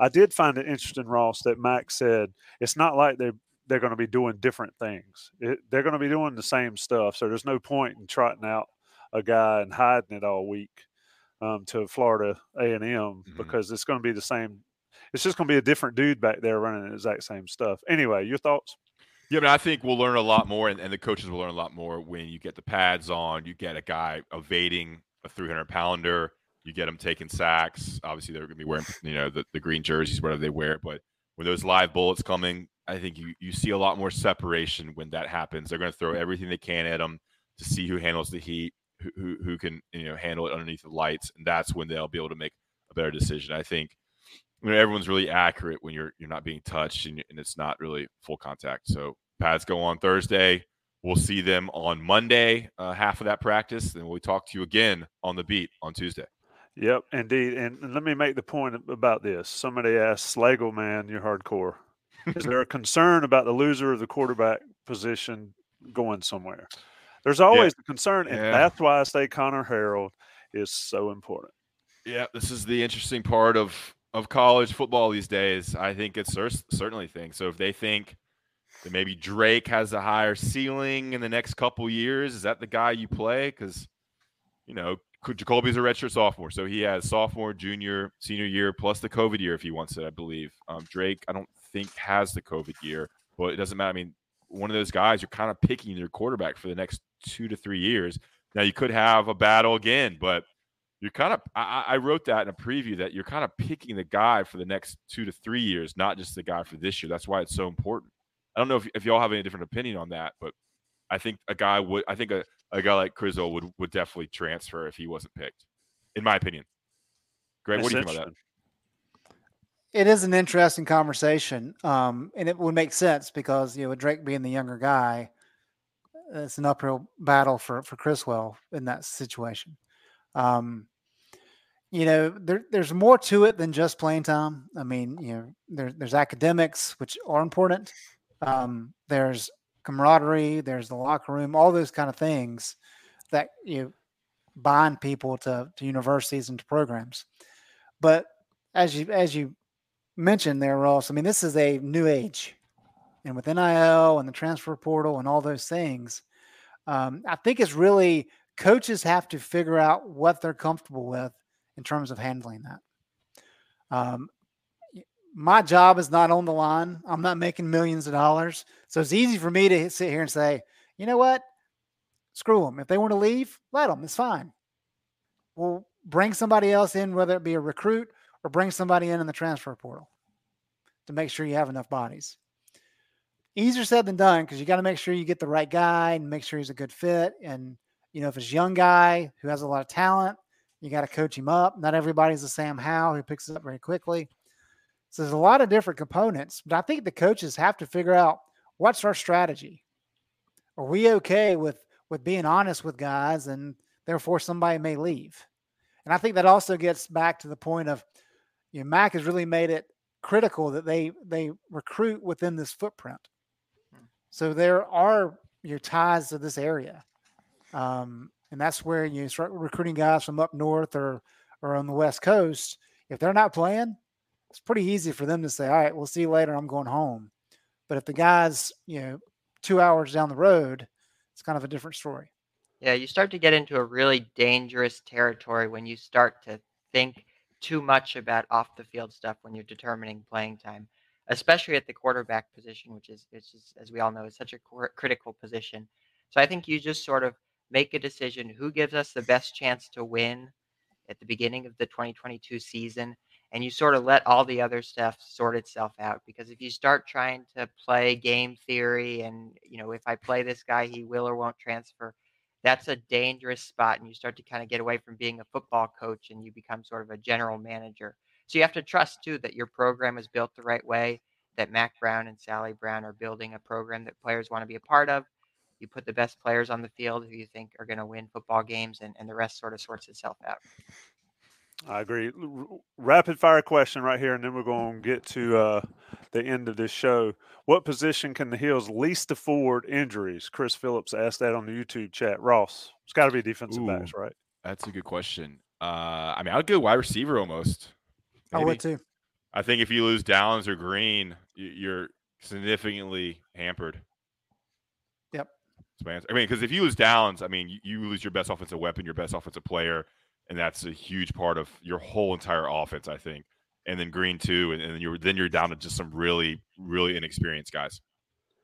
I did find it interesting, Ross, that Max said it's not like they they're going to be doing different things. It, they're going to be doing the same stuff. So there's no point in trotting out a guy and hiding it all week um, to Florida A and M mm-hmm. because it's going to be the same. It's just going to be a different dude back there running the exact same stuff. Anyway, your thoughts?
Yeah, but I think we'll learn a lot more, and, and the coaches will learn a lot more when you get the pads on. You get a guy evading a 300 pounder you get them taking sacks. Obviously, they're going to be wearing you know the, the green jerseys, whatever they wear. But when those live bullets coming, I think you you see a lot more separation when that happens. They're going to throw everything they can at them to see who handles the heat, who, who, who can you know handle it underneath the lights, and that's when they'll be able to make a better decision. I think you know, everyone's really accurate when you're you're not being touched and, and it's not really full contact. So pads go on Thursday. We'll see them on Monday, uh, half of that practice, and we'll talk to you again on the beat on Tuesday.
Yep, indeed. And, and let me make the point about this. Somebody asked Slagle, man, you're hardcore. Is there a concern about the loser of the quarterback position going somewhere? There's always yeah. concern, and yeah. that's why I say Connor Harrell is so important.
Yeah, this is the interesting part of of college football these days. I think it's certainly thing. So if they think that maybe Drake has a higher ceiling in the next couple years, is that the guy you play? Because you know Jacoby's a redshirt sophomore, so he has sophomore, junior, senior year plus the COVID year if he wants it, I believe. Um, Drake, I don't think has the COVID year, but it doesn't matter. I mean, one of those guys you're kind of picking your quarterback for the next two to three years. Now you could have a battle again, but you're kind of I, I, wrote that in a preview that you're kind of picking the guy for the next two to three years, not just the guy for this year. That's why it's so important. I don't know if, if y'all have any different opinion on that, but I think a guy would I think a, a guy like Crizzo would would definitely transfer if he wasn't picked, in my opinion. Greg, what do you think about that?
it is an interesting conversation, um, and it would make sense because you know with Drake being the younger guy, it's an uphill battle for for Criswell in that situation. Um, you know, there, there's more to it than just playing time. I mean, you know, there, there's academics which are important. Um, there's camaraderie. There's the locker room. All those kind of things that you know, bind people to to universities and to programs. But as you as you mentioned there, Ross, I mean, this is a new age, and with NIL and the transfer portal and all those things, um, I think it's really coaches have to figure out what they're comfortable with in terms of handling that. Um, my job is not on the line. I'm not making millions of dollars. So it's easy for me to sit here and say, you know what? Screw them. If they want to leave, let them. It's fine. We'll bring somebody else in, whether it be a recruit or bring somebody in in the transfer portal to make sure you have enough bodies. Easier said than done because you got to make sure you get the right guy and make sure he's a good fit. And, you know, if it's a young guy who has a lot of talent, you got to coach him up. Not everybody's a Sam Howell who picks it up very quickly. So there's a lot of different components, but I think the coaches have to figure out what's our strategy. Are we okay with with being honest with guys and therefore somebody may leave? And I think that also gets back to the point of you know, Mack has really made it critical that they they recruit within this footprint. So there are your ties to this area. Um, and that's where you start recruiting guys from up north or or on the west coast. If they're not playing, it's pretty easy for them to say, "All right, we'll see you later. I'm going home." But if the guy's you know two hours down the road, it's kind of a different story.
Yeah, you start to get into a really dangerous territory when you start to think too much about off the field stuff when you're determining playing time, especially at the quarterback position, which is, which is as we all know, is such a critical position. So I think you just sort of make a decision who gives us the best chance to win at the beginning of the 2022 season and you sort of let all the other stuff sort itself out because if you start trying to play game theory and you know if i play this guy he will or won't transfer that's a dangerous spot and you start to kind of get away from being a football coach and you become sort of a general manager so you have to trust too that your program is built the right way that mack brown and sally brown are building a program that players want to be a part of you put the best players on the field who you think are going to win football games, and, and the rest sort of sorts itself out.
I agree. Rapid fire question right here, and then we're going to get to uh, the end of this show. What position can the Hills least afford injuries? Chris Phillips asked that on the YouTube chat. Ross, it's got to be defensive Ooh, backs, right?
That's a good question. Uh, I mean, I'd go wide receiver almost.
Maybe. I would too.
I think if you lose Downs or Green, you're significantly hampered. Yep. I mean, because if you lose Downs, I mean, you, you, lose your best offensive weapon, your best offensive player, and that's a huge part of your whole entire offense, I think. And then Green too, and, and you're then you're down to just some really, really inexperienced guys.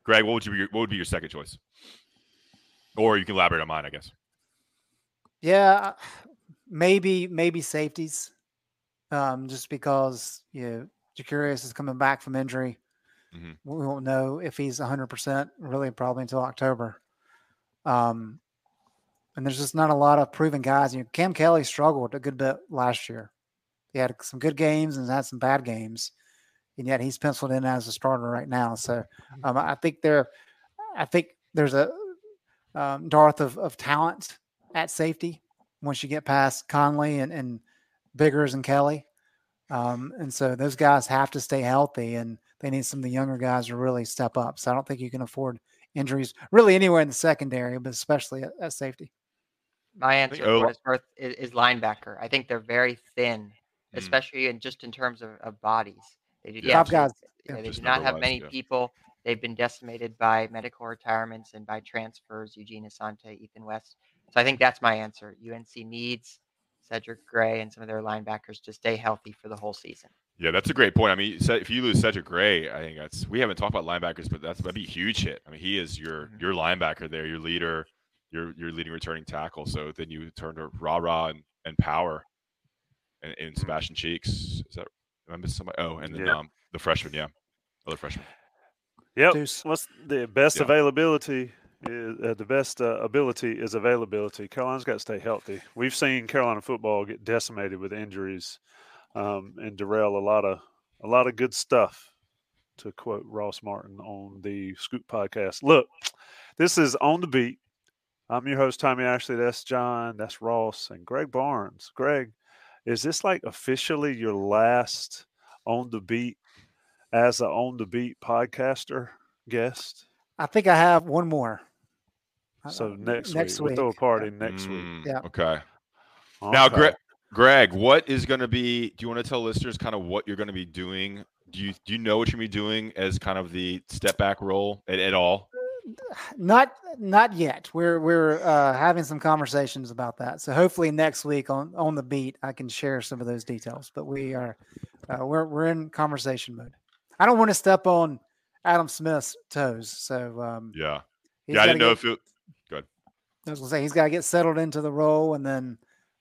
Greg, what would you be your, what would be your second choice? Or you can elaborate on mine, I guess.
Yeah, maybe maybe safeties, um, just because you know Ja'Qurious is coming back from injury. Mm-hmm. We won't know if he's 100 percent really probably until October. Um, and there's just not a lot of proven guys. You know, Cam Kelly struggled a good bit last year. He had some good games and had some bad games, and yet he's penciled in as a starter right now. So mm-hmm. um, I think there, I think there's a um, dearth of, of talent at safety once you get past Conley and, and Biggers and Kelly. Um, and so those guys have to stay healthy, and they need some of the younger guys to really step up. So I don't think you can afford injuries really anywhere in the secondary, but especially at, at safety.
My answer for what it's worth is, is, linebacker. I think they're very thin, mm. especially in just in terms of, of bodies. They do, yeah,
guys.
Yeah, they do not have many yeah. people. They've been decimated by medical retirements and by transfers. Eugene Asante, Ethan West. So I think that's my answer. UNC needs Cedric Gray and some of their linebackers to stay healthy for the whole season.
Yeah, that's a great point. I mean, if you lose Cedric Gray, I think that's we haven't talked about linebackers, but that's that'd be a huge hit. I mean, he is your mm-hmm. your linebacker there, your leader, your your leading returning tackle. So then you turn to Ra Ra and, and Power, and, and mm-hmm. Sebastian Cheeks. Is that I missed somebody? Oh, and then yeah. um the freshman, yeah, other freshman.
Yep. Deuce. What's the best yeah. availability? Is, uh, the best uh, ability is availability. Carolina's got to stay healthy. We've seen Carolina football get decimated with injuries um, and derail a lot of a lot of good stuff, to quote Ross Martin on the Scoop podcast. Look, this is on the beat. I'm your host, Tommy Ashley. That's John. That's Ross and Greg Barnes. Greg, is this like officially your last on the beat as a on the beat podcaster guest?
I think I have one more.
So next,
next
week,
week.
we'll throw a party next week.
Mm,
Yeah.
Okay. Now, Greg, Greg, what is going to be? Do you want to tell listeners kind of what you're going to be doing? Do you do you know what you're going to be doing as kind of the step back role at, at all?
Not not yet. We're we're uh, having some conversations about that. So hopefully next week on on the beat, I can share some of those details. But we are uh, we're we're in conversation mode. I don't want to step on Adam Smith's toes. So um,
Yeah. yeah, I didn't know if it. Good.
I was gonna say he's got to get settled into the role, and then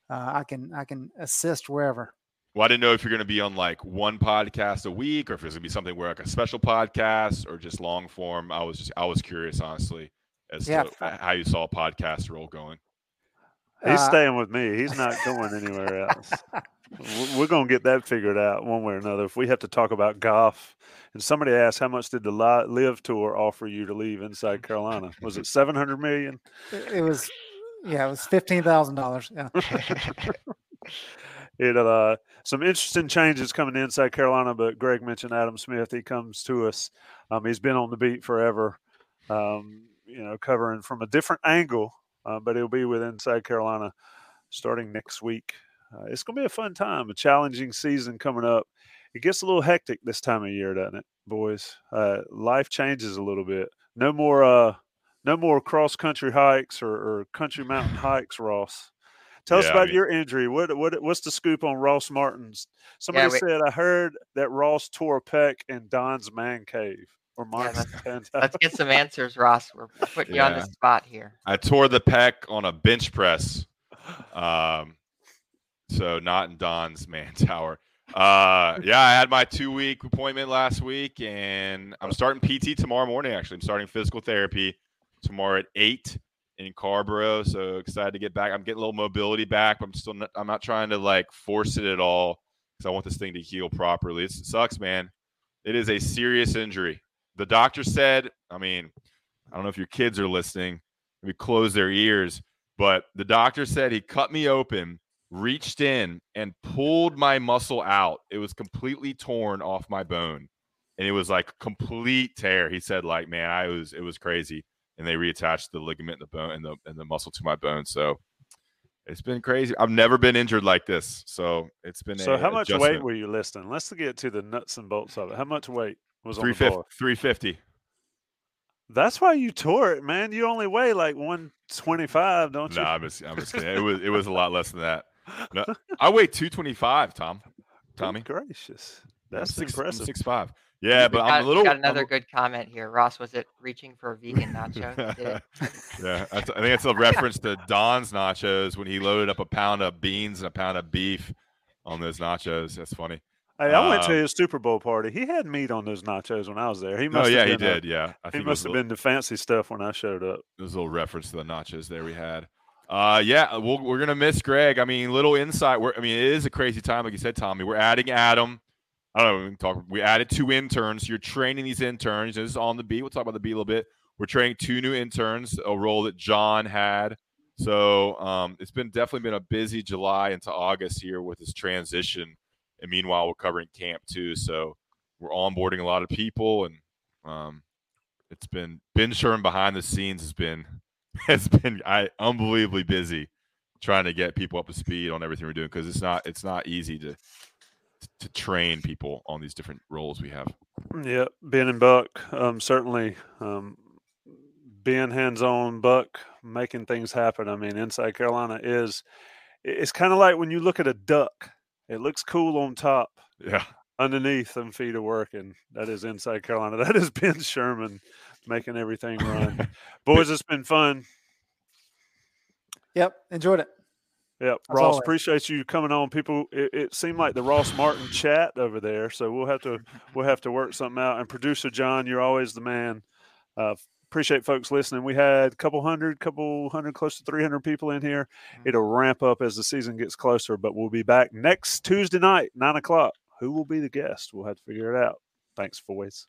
uh, I can I can assist wherever.
Well, I didn't know if you're going to be on like one podcast a week, or if it's going to be something where like a special podcast, or just long form. I was just I was curious, honestly, as
Yeah.
to how you saw a podcast role going.
He's
Uh,
staying with me. He's not going anywhere else. We're going to get that figured out one way or another. If we have to talk about golf, and somebody asked, how much did the LIV Tour offer you to leave inside Carolina? Was it seven hundred million?
It, it was yeah, it was fifteen thousand dollars. Yeah.
It uh, some interesting changes coming to inside Carolina. But Greg mentioned Adam Smith. He comes to us. Um, he's been on the beat forever. Um, you know, covering from a different angle, uh, but he'll be with Inside Carolina starting next week. Uh, it's going to be a fun time, a challenging season coming up. It gets a little hectic this time of year, doesn't it, boys? Uh, life changes a little bit. No more, uh, no more cross country hikes or, or country mountain hikes, Ross. Tell us
Yeah, I
about
mean-
your injury. What, what what's the scoop on Ross Martin's? Somebody
we-
said I heard that Ross tore a pec in Don's man cave or
Yeah, let's- Let's get some answers, Ross. We're putting you on the spot here.
I tore the pec on a bench press. Um, so not in Don's man tower. Uh, yeah, I had my two week appointment last week, and I'm starting PT tomorrow morning. Actually, I'm starting physical therapy tomorrow at eight in Carrboro. So excited to get back. I'm getting a little mobility back, but I'm still not, I'm not trying to like force it at all because I want this thing to heal properly. It sucks, man. It is a serious injury. The doctor said, I mean, I don't know if your kids are listening maybe close their ears. But the doctor said he cut me open, reached in, and pulled my muscle out. It was completely torn off my bone, and it was like complete tear. He said, like, man, I was it was crazy, and they reattached the ligament, and the bone, and the and the muscle to my bone. So it's been crazy. I've never been injured like this, so it's been.
So how much weight were you listing? Let's get to the nuts and bolts of it. How much weight was on the
350,
bar?
350.
That's why you tore it, man. You only weigh like one twenty five, don't
No,
you?
I'm just, I'm just kidding. It was it was a lot less than that. No, I weigh 225, Tom. Tommy.
Good gracious,
I'm
that's
six, I'm
impressive.
six five. Yeah, but
got,
I'm a little.
got
I'm
another good comment here. Ross, was it reaching for a vegan nacho?
Yeah, that's, I think it's a reference to Don's nachos when he loaded up a pound of beans and a pound of beef on those nachos. That's funny.
Hey, I went to
Um,
his Super Bowl party. He had meat on those nachos when I was there. He
Oh
must.
yeah,
have
he
been, uh,
did. Yeah, I
He
think it was
must have
little-
been the fancy stuff when I showed up.
There's a little reference to the nachos there we had. Uh, yeah, we'll, we're gonna miss Greg. I mean, little insight. We're, I mean, it is a crazy time, like you said, Tommy. We're adding Adam. I don't know. We can talk. We added two interns. You're training these interns. This is on the beat. We'll talk about the beat a little bit. We're training two new interns, a role that John had. So um, it's been definitely been a busy July into August here with this transition. And meanwhile, we're covering camp too. So we're onboarding a lot of people, and um, it's been Ben Sherman behind the scenes has been has been I unbelievably busy trying to get people up to speed on everything we're doing because it's not it's not easy to to train people on these different roles we have.
Yeah, Ben and Buck um, certainly um, being hands-on. Buck making things happen. I mean, inside Carolina is it's kind of like when you look at a duck. It looks cool on top.
Yeah.
Underneath them feet of work, and That is inside Carolina. That is Ben Sherman making everything run. Boys, it's been fun.
Yep, enjoyed it.
Yeah, Ross, appreciate you coming on. People, it, it seemed like the Ross Martin chat over there, so we'll have to we'll have to work something out. And producer John, you're always the man. Uh, appreciate folks listening. We had a couple hundred, couple hundred, close to 300 people in here. It'll ramp up as the season gets closer, but we'll be back next Tuesday night, nine o'clock. who will be the guest? We'll have to figure it out. Thanks, boys.